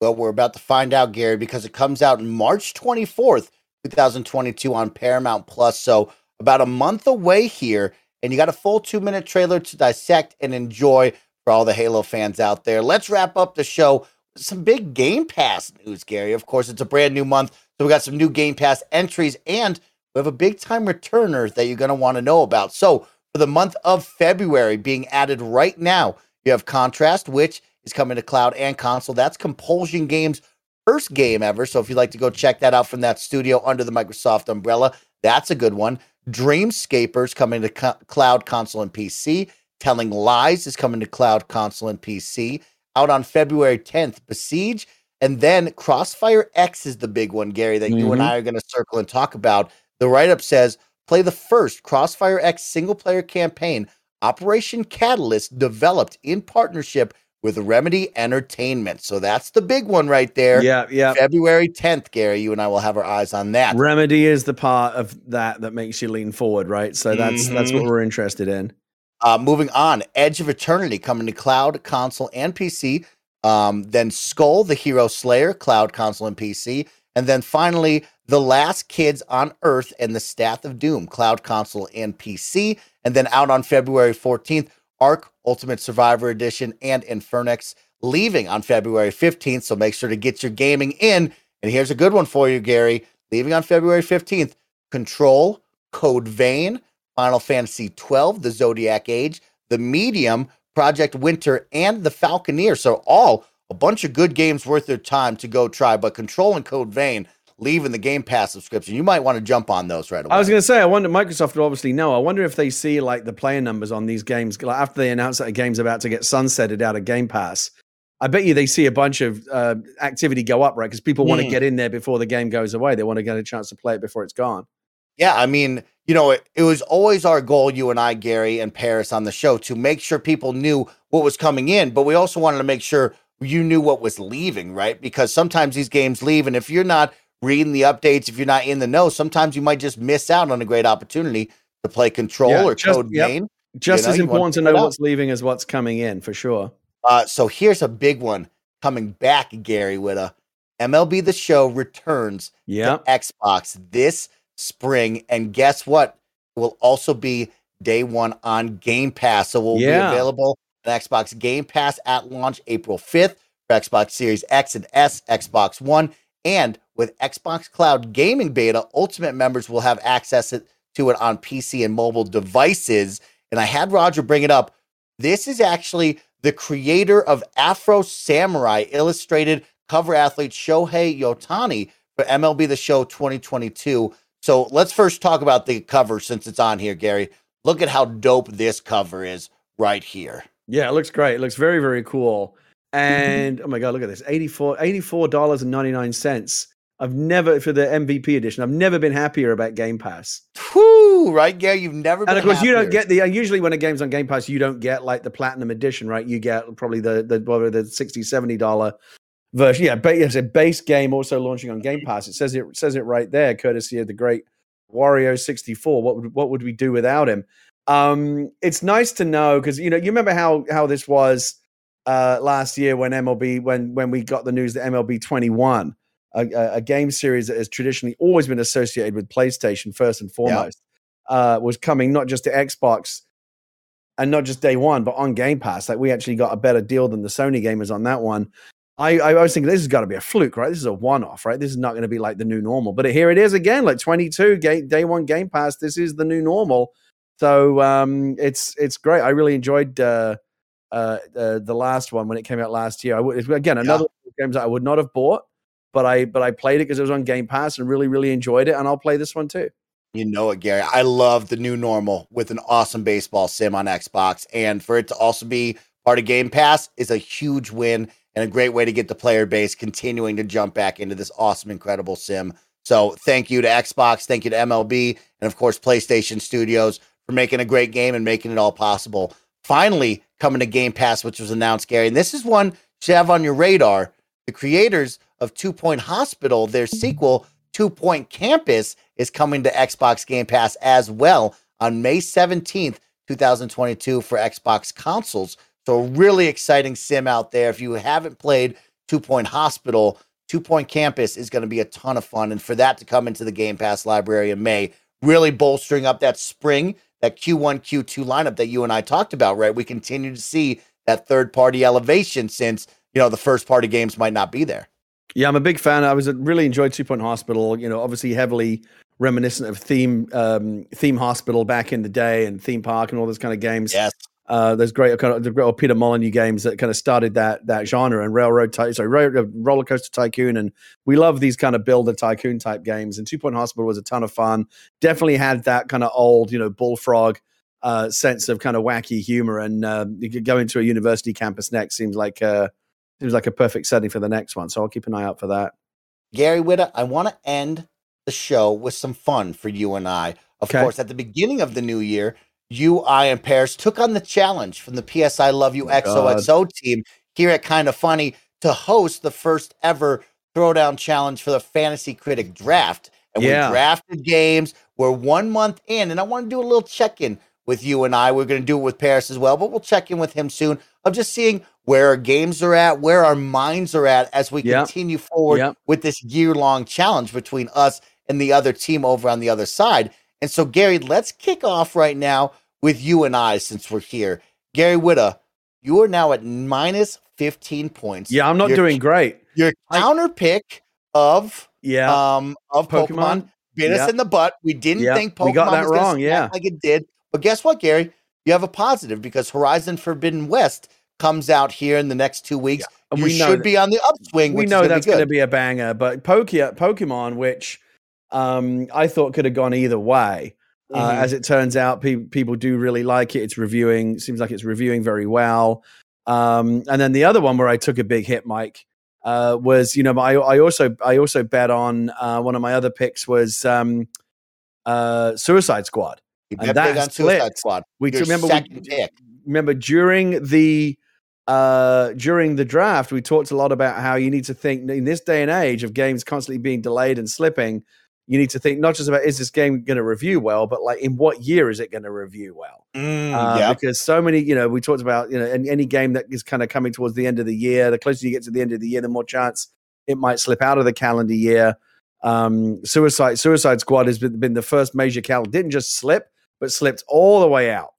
Well, we're about to find out, Gary, because it comes out March 24th. 2022 on Paramount Plus. So about a month away here, and you got a full two minute trailer to dissect and enjoy for all the Halo fans out there. Let's wrap up the show with some big Game Pass news, Gary. Of course, it's a brand new month, so we got some new Game Pass entries, and we have a big time returner that you're going to want to know about. So for the month of February, being added right now, you have Contrast, which is coming to cloud and console. That's Compulsion Games first game ever. So if you'd like to go check that out from that studio under the Microsoft umbrella, that's a good one. Dreamscapers coming to co- cloud console and PC. Telling Lies is coming to cloud console and PC. Out on February 10th, Besiege. And then Crossfire X is the big one, Gary, that you and Mhm. I are going to circle and talk about. The write up says play the first Crossfire X single player campaign, Operation Catalyst, developed in partnership with Remedy Entertainment. So that's the big one right there. Yeah, yeah. February 10th, Gary. You and I will have our eyes on that. Remedy is the part of that that makes you lean forward, right? So that's that's what we're interested in. Uh, moving on, Edge of Eternity coming to cloud, console, and PC. Um, then Skull, the Hero Slayer, cloud, console, and PC. And then finally, The Last Kids on Earth and the Staff of Doom, cloud, console, and PC. And then out on February 14th, Ark Ultimate Survivor Edition and Infernax leaving on February 15th. So make sure to get your gaming in. And here's a good one for you, Gary. Leaving on February 15th, Control, Code Vein, Final Fantasy 12, The Zodiac Age, The Medium, Project Winter, and The Falconeer. So all a bunch of good games worth their time to go try. But Control and Code Vein leaving the Game Pass subscription. You might want to jump on those right away. I was going to say, I wonder. Microsoft will obviously know. I wonder if they see like the player numbers on these games like, after they announce that a game's about to get sunsetted out of Game Pass. I bet you they see a bunch of uh, activity go up, right? Because people want to Mm. get in there before the game goes away. They want to get a chance to play it before it's gone. Yeah, I mean, you know, it, it was always our goal, you and I, Gary and Parris, on the show to make sure people knew what was coming in, but we also wanted to make sure you knew what was leaving, right? Because sometimes these games leave, and if you're not reading the updates, if you're not in the know, sometimes you might just miss out on a great opportunity to play Control Yeah, or just- Code yep. Just know, as important to know what's leaving as what's coming in, for sure. Uh, so here's a big one coming back, Gary, with a MLB The Show returns Yeah. to Xbox this spring. And guess what? It will also be day one on Game Pass. So will Yeah. be available on Xbox Game Pass at launch April 5th for Xbox Series X and S, Xbox One. And with Xbox Cloud Gaming Beta, Ultimate members will have access to it on PC and mobile devices. And I had Roger bring it up. This is actually the creator of Afro Samurai illustrated cover athlete Shohei Ohtani for MLB The Show 2022. So let's first talk about the cover since it's on here, Gary. Look at how dope this cover is right here. Yeah, it looks great. It looks very, very cool. And oh my god, look at this. 84 $84.99. I've never for the MVP edition. I've never been happier about Game Pass. Whoo, right, Gary? You've never been And of course, you don't get the. Usually, when a game's on Game Pass, you don't get like the platinum edition, right? You get probably the the what are the 60 70 dollar version. Yeah, but it's a base game also launching on Game Pass. It says it says it right there, courtesy of the great Wario 64. What would what would we do without him? Um, it's nice to know because you know you remember how how this was uh, last year when MLB when when we got the news that MLB 21, a, a, game series that has traditionally always been associated with PlayStation first and foremost, uh, was coming not just to Xbox and not just day one, but on Game Pass. Like we actually got a better deal than the Sony gamers on that one. I, I was thinking this has got to be a fluke, right? This is a one-off, right? This is not going to be like the new normal. But here it is again, like 22 game, day one Game Pass. This is the new normal. So um, it's it's great. I really enjoyed uh, uh, uh, the last one when it came out last year. I would, again another one games that I would not have bought, but I but I played it because it was on Game Pass and really really enjoyed it. And I'll play this one too. You know it, Gary. I love the new normal with an awesome baseball sim on Xbox. And for it to also be part of Game Pass is a huge win and a great way to get the player base continuing to jump back into this awesome, incredible sim. So thank you to Xbox, thank you to MLB, and of course, PlayStation Studios for making a great game and making it all possible. Finally, coming to Game Pass, which was announced, Gary. And this is one you should have on your radar. The creators of Two Point Hospital, their sequel, Two Point Campus, is coming to Xbox Game Pass as well on May 17th, 2022 for Xbox consoles. So, really exciting sim out there. If you haven't played Two Point Hospital, Two Point Campus is going to be a ton of fun. And for that to come into the Game Pass library in May, really bolstering up that spring, that Q1, Q2 lineup that you and I talked about, right? We continue to see that third party elevation since, you know, the first party games might not be there. Yeah, I'm a big fan. I was really enjoyed Two Point Hospital. You know, obviously heavily reminiscent of theme um, theme hospital back in the day and theme park and all those kind of games. Yes. Uh, those great kind of the great Peter Molyneux games that kind of started that that genre and Railroad Ty- sorry Ro- uh, Roller Coaster Tycoon and we love these kind of builder tycoon type games and Two Point Hospital was a ton of fun. Definitely had that kind of old you know bullfrog uh, sense of kind of wacky humor and uh, you could go into a university campus next seems like uh, seems like a perfect setting for the next one. So I'll keep an eye out for that. Gary Whitta, I want to end the show with some fun for you and I. Of Okay. course, at the beginning of the new year, you, I, and Parris took on the challenge from the PS I Love You Oh, God. XOXO team here at Kinda Funny to host the first ever Throwdown Challenge for the Fantasy Critic Draft. And Yeah. we drafted games. We're one month in, and I want to do a little check in with you and I. We're going to do it with Parris as well, but we'll check in with him soon of just seeing where our games are at, where our minds are at as we Yep. continue forward Yep. with this year long challenge between us and the other team over on the other side. And so, Gary, let's kick off right now with you and I since we're here. Gary Whitta, you are now at minus 15 points. Yeah, I'm not Your- doing great. Your counter pick of Yeah, um of Pokemon, Pokemon. bit us in the butt. We didn't Yeah, think Pokemon we got that wrong, yeah. like it did. But guess what, Gary? You have a positive because Horizon Forbidden West comes out here in the next two weeks. and you we should that- be on the upswing. we know that's going to be a banger. But Poke- Pokemon, which um, I thought could have gone either way. Uh, Mhm. as it turns out, pe- people do really like it. It's reviewing, seems like it's reviewing very well. Um, and then the other one where I took a big hit, Mike, uh, was you know I, I also I also bet on uh, one of my other picks was um, uh, Suicide Squad. You and bet big that on Suicide. Squad. We Your remember we, pick. remember during the uh during the draft we talked a lot about how you need to think in this day and age of games constantly being delayed and slipping you need to think not just about is this game going to review well but like in what year is it going to review well? Mm, uh, yeah. because so many you know we talked about you know any, any game that is kind of coming towards the end of the year the closer you get to the end of the year the more chance it might slip out of the calendar year. Um suicide suicide squad has been, been the first major calendar didn't just slip but slipped all the way out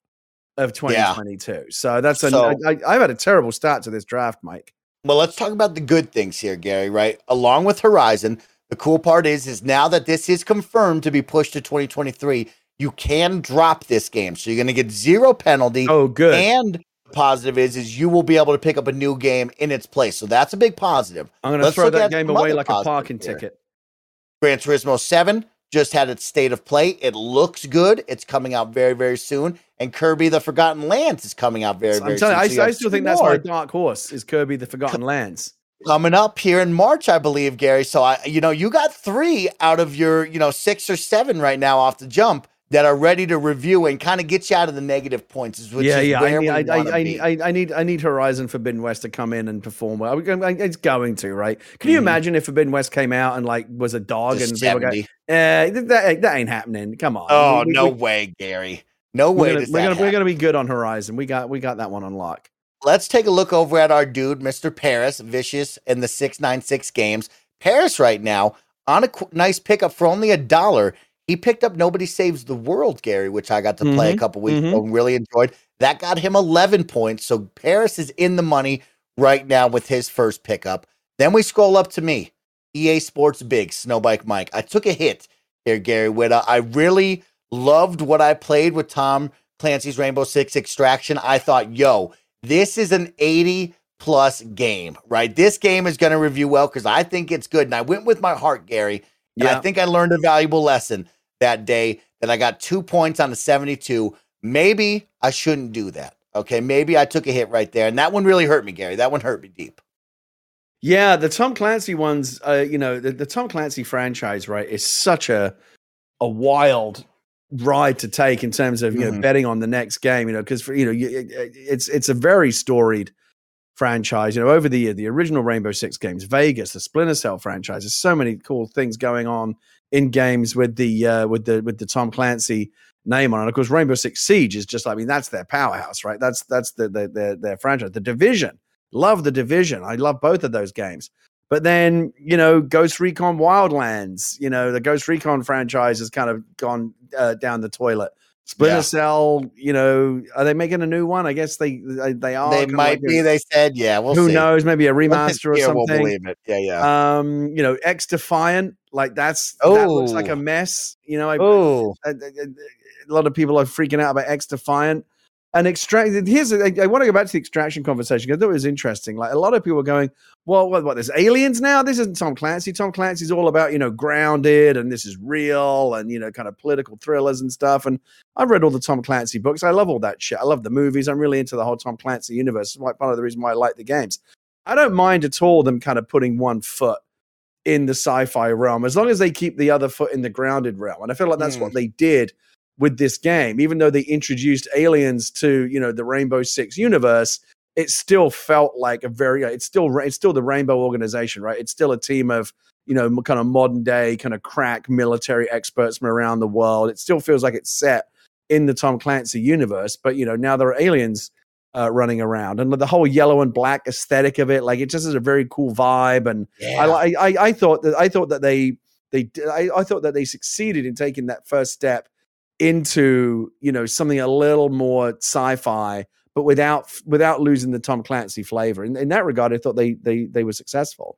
of 2022 so that's a, So- I, i've had a terrible start to this draft mike. Well, let's talk about the good things here, Gary, right? Along with Horizon, the cool part is is now that this is confirmed to be pushed to 2023, you can drop this game. So you're going to get zero penalty oh good and the positive is is you will be able to pick up a new game in its place. So that's a big positive. i'm going to throw that game away like a parking here. ticket Gran Turismo 7 just had its state of play. It looks good. It's coming out very, very soon. And Kirby the Forgotten Lands is coming out very, very i'm telling you soon. So I, I still think that's more my dark horse is kirby the forgotten lands coming up here in March, I believe, Gary. So I, you know, you got three out of your, you know, six or seven right now off the jump that are ready to review and kind of get you out of the negative points. Which yeah, is yeah. I need, I, I, I, need, I, I need, I need Horizon Forbidden West to come in and perform well. It's going to, right? Can you Mhm. imagine if Forbidden West came out and like was a dog Just and people go, eh, that, that ain't happening. Come on. Oh We- no we- way, Gary. No We're way. gonna, does we're gonna, we're gonna be good on Horizon. We got, we got that one on lock. Let's take a look over at our dude, Mr. Parris, vicious in the six nine six games. Parris right now on a qu- nice pickup for only a dollar. He picked up Nobody Saves the World, Gary, which I got to play a Mhm, couple weeks mhm. ago and really enjoyed. That got him 11 points. So Parris is in the money right now with his first pickup. Then we scroll up to me, EA Sports Big, Snowbike Mike. I took a hit here, Gary Whitta. I really loved what I played with Tom Clancy's Rainbow Six Extraction. I thought, yo, this is an 80 plus game, right? This game is going to review well because I think it's good. And I went with my heart, Gary. And I think I learned a valuable lesson that day that I got two points on the 72. Maybe I shouldn't do that. Okay. Maybe I took a hit right there. And that one really hurt me, Gary. That one hurt me deep. Yeah, the Tom Clancy ones, uh, you know, the, the Tom Clancy franchise, right, is such a a wild ride to take in terms of you know Mhm. betting on the next game. You know, because you know you, it- it's it's a very storied franchise. You know, over the year, the original Rainbow Six games, Vegas, the Splinter Cell franchise. There's so many cool things going on in games with the uh, with the with the Tom Clancy name on it. Of course, Rainbow Six Siege is just. I mean, that's their powerhouse, right? That's that's the, the, their their franchise. The Division, love the Division. I love both of those games. But then, you know, Ghost Recon Wildlands, you know, the Ghost Recon franchise has kind of gone uh, down the toilet. Splinter Yeah. Cell, you know, are they making a new one? I guess they they, are. they might like a- be. They said, yeah, we'll who see. knows? Maybe a remaster or Yeah, we'll something. believe it. Yeah, yeah. Um, you know, XDefiant, like that's that looks like Oh. a mess. You know, I, oh, a, a- a lot of people are freaking out about XDefiant. And extract. Here's I, I want to go back to the extraction conversation because I thought it was interesting. Like a lot of people were going, "Well, what, what? There's aliens now. This isn't Tom Clancy. Tom Clancy's all about you know grounded and this is real and you know kind of political thrillers and stuff." And I've read all the Tom Clancy books. I love all that shit. I love the movies. I'm really into the whole Tom Clancy universe. It's part of the reason why I like the games. I don't mind at all them kind of putting one foot in the sci-fi realm as long as they keep the other foot in the grounded realm. And I feel like that's mm. what they did with this game. Even though they introduced aliens to, you know, the Rainbow Six universe, it still felt like a very it's still it's still the Rainbow organization, right? It's still a team of you know kind of modern day kind of crack military experts from around the world. It still feels like it's set in the Tom Clancy universe, but you know now there are aliens uh, running around and the whole yellow and black aesthetic of it, like it just is a very cool vibe. And yeah. I, I I thought that I thought that they they I, I thought that they succeeded in taking that first step into you know something a little more sci-fi but without without losing the tom clancy flavor. In, in that regard i thought they they they were successful.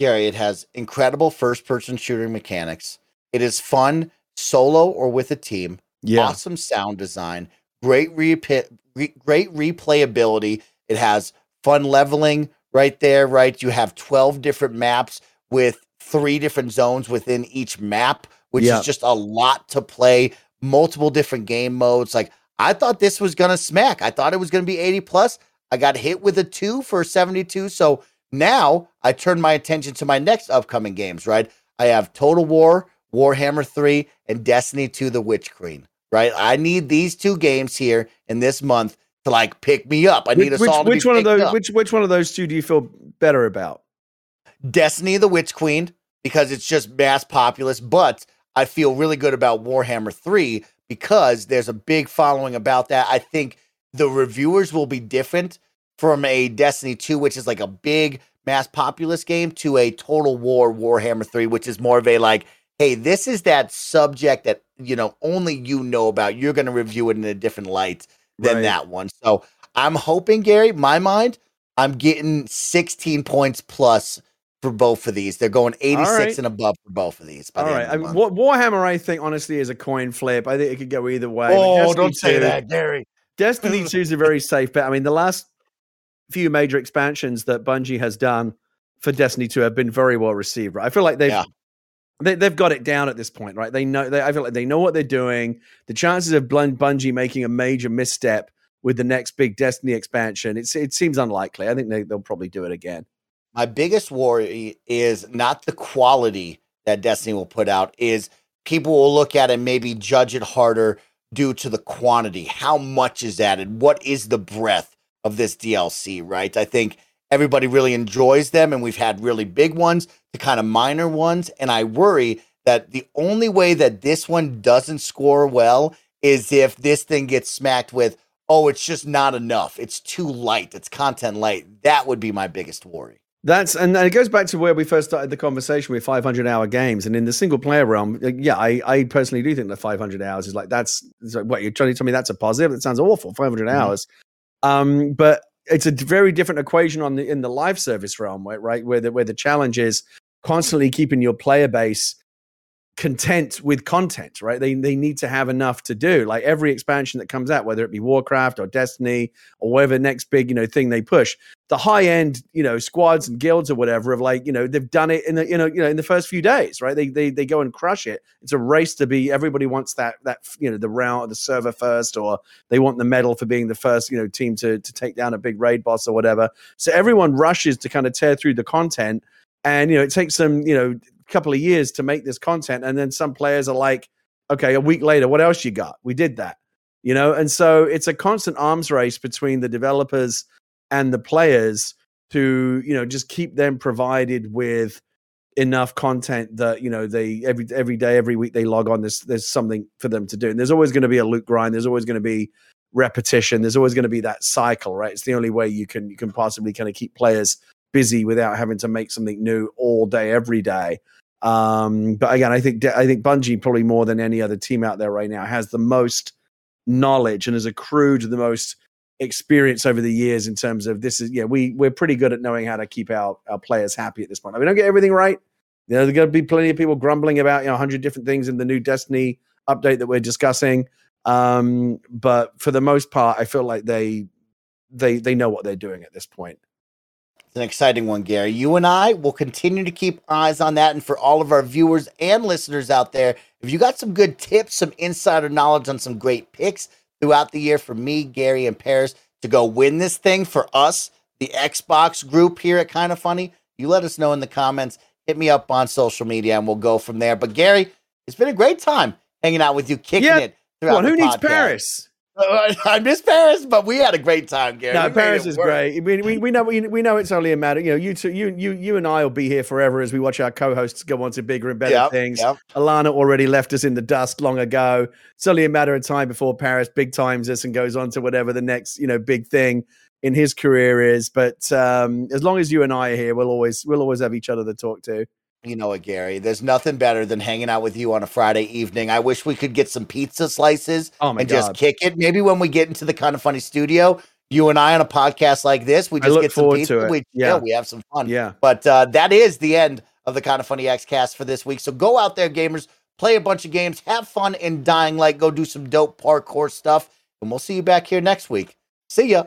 Gary it has incredible first person shooting mechanics. It is fun solo or with a team. Yeah. awesome sound design. Great re- re- great replayability. It has fun leveling right there right? You have 12 different maps with three different zones within each map which yeah. is just a lot to play multiple different game modes. Like I thought this was gonna smack. I thought it was gonna be 80 plus. I got hit with a two for 72. So now I turn my attention to my next upcoming games, right? I have Total War, Warhammer 3, and Destiny 2 The Witch Queen, right? I need these two games here in this month to like pick me up. I need which, us all which one of those up. which which one of those two do you feel better about? Destiny the Witch Queen, because it's just mass populous, but I feel really good about Warhammer 3 because there's a big following about that. I think the reviewers will be different from a Destiny 2, which is like a big mass populous game, to a Total War Warhammer 3, which is more of a like, hey, this is that subject that, you know, only you know about. You're going to review it in a different light than right. that one. So I'm hoping, Gary, my mind, I'm getting 16 points plus for both of these. They're going 86 right. and above for both of these. All right. I mean, Warhammer, I think, honestly, is a coin flip. I think it could go either way. Oh, don't say 2, that, Gary. Destiny 2 is a very safe bet. I mean, the last few major expansions that Bungie has done for Destiny 2 have been very well received. Right? I feel like they've. Yeah. They, they've got it down at this point, right? They know. They, I feel like they know what they're doing. The chances of Bungie making a major misstep with the next big Destiny expansion, it's, it seems unlikely. I think they, they'll probably do it again. My biggest worry is not the quality that Destiny will put out, is people will look at it maybe judge it harder due to the quantity. How much is added? What is the breadth of this DLC, right? I think everybody really enjoys them, and we've had really big ones to kind of minor ones. And I worry that the only way that this one doesn't score well is if this thing gets smacked with, oh, it's just not enough. It's too light. It's content light. That would be my biggest worry. That's and it goes back to where we first started the conversation with 500 hour games, and in the single player realm, yeah, I, I personally do think that 500 hours is like that's like, what you're trying to tell me that's a positive. That sounds awful, 500 mm-hmm. hours. Um, but it's a very different equation on the in the live service realm, right? right? Where the where the challenge is constantly keeping your player base content with content, right? They they need to have enough to do. Like every expansion that comes out, whether it be Warcraft or Destiny or whatever next big you know thing they push, the high end you know squads and guilds or whatever of like you know they've done it in the you know you know in the first few days, right? They they they go and crush it. It's a race to be. Everybody wants that that you know the round the server first, or they want the medal for being the first you know team to to take down a big raid boss or whatever. So everyone rushes to kind of tear through the content and you know it takes them you know couple of years to make this content and then some players are like okay a week later what else you got? We did that you know? And so it's a constant arms race between the developers and the players to you know just keep them provided with enough content that you know they every every day every week they log on there's there's something for them to do. And there's always going to be a loot grind there's always going to be repetition there's always going to be that cycle right? It's the only way you can you can possibly kind of keep players busy without having to make something new all day every day um, but again, I think I think Bungie probably more than any other team out there right now has the most knowledge and has accrued the most experience over the years in terms of this is yeah we we're pretty good at knowing how to keep our, our players happy at this point. I mean, don't get everything right. You know, there's going to be plenty of people grumbling about you know 100 different things in the new Destiny update that we're discussing. Um, but for the most part, I feel like they they they know what they're doing at this point. An exciting one, Gary. You and I will continue to keep eyes on that. And for all of our viewers and listeners out there, if you got some good tips, some insider knowledge on some great picks throughout the year for me, Gary, and Parris to go win this thing for us, the Xbox group here at Kinda Funny, you let us know in the comments. Hit me up on social media and we'll go from there. But Gary, it's been a great time hanging out with you, kicking Yeah. it. throughout Well, who needs podcast. Parris? I miss Parris, but we had a great time, Gary. No, We Parris is work. great. We, we, we know we, we know it's only a matter. You know, you two, you you you and I will be here forever as we watch our co-hosts go on to bigger and better Yep, things. yep. Alanah already left us in the dust long ago. It's only a matter of time before Parris big times us and goes on to whatever the next you know big thing in his career is. But um, as long as you and I are here, we'll always we'll always have each other to talk to. You know what, Gary? There's nothing better than hanging out with you on a Friday evening. I wish we could get some pizza slices Oh and just kick it. Maybe when we get into the Kinda Funny studio, you and I on a podcast like this, we just get some pizza. We, Yeah. we have some fun. Yeah. But uh, that is the end of the Kinda Funny Xcast for this week. So go out there, gamers, play a bunch of games, have fun in Dying Light, go do some dope parkour stuff, and we'll see you back here next week. See ya.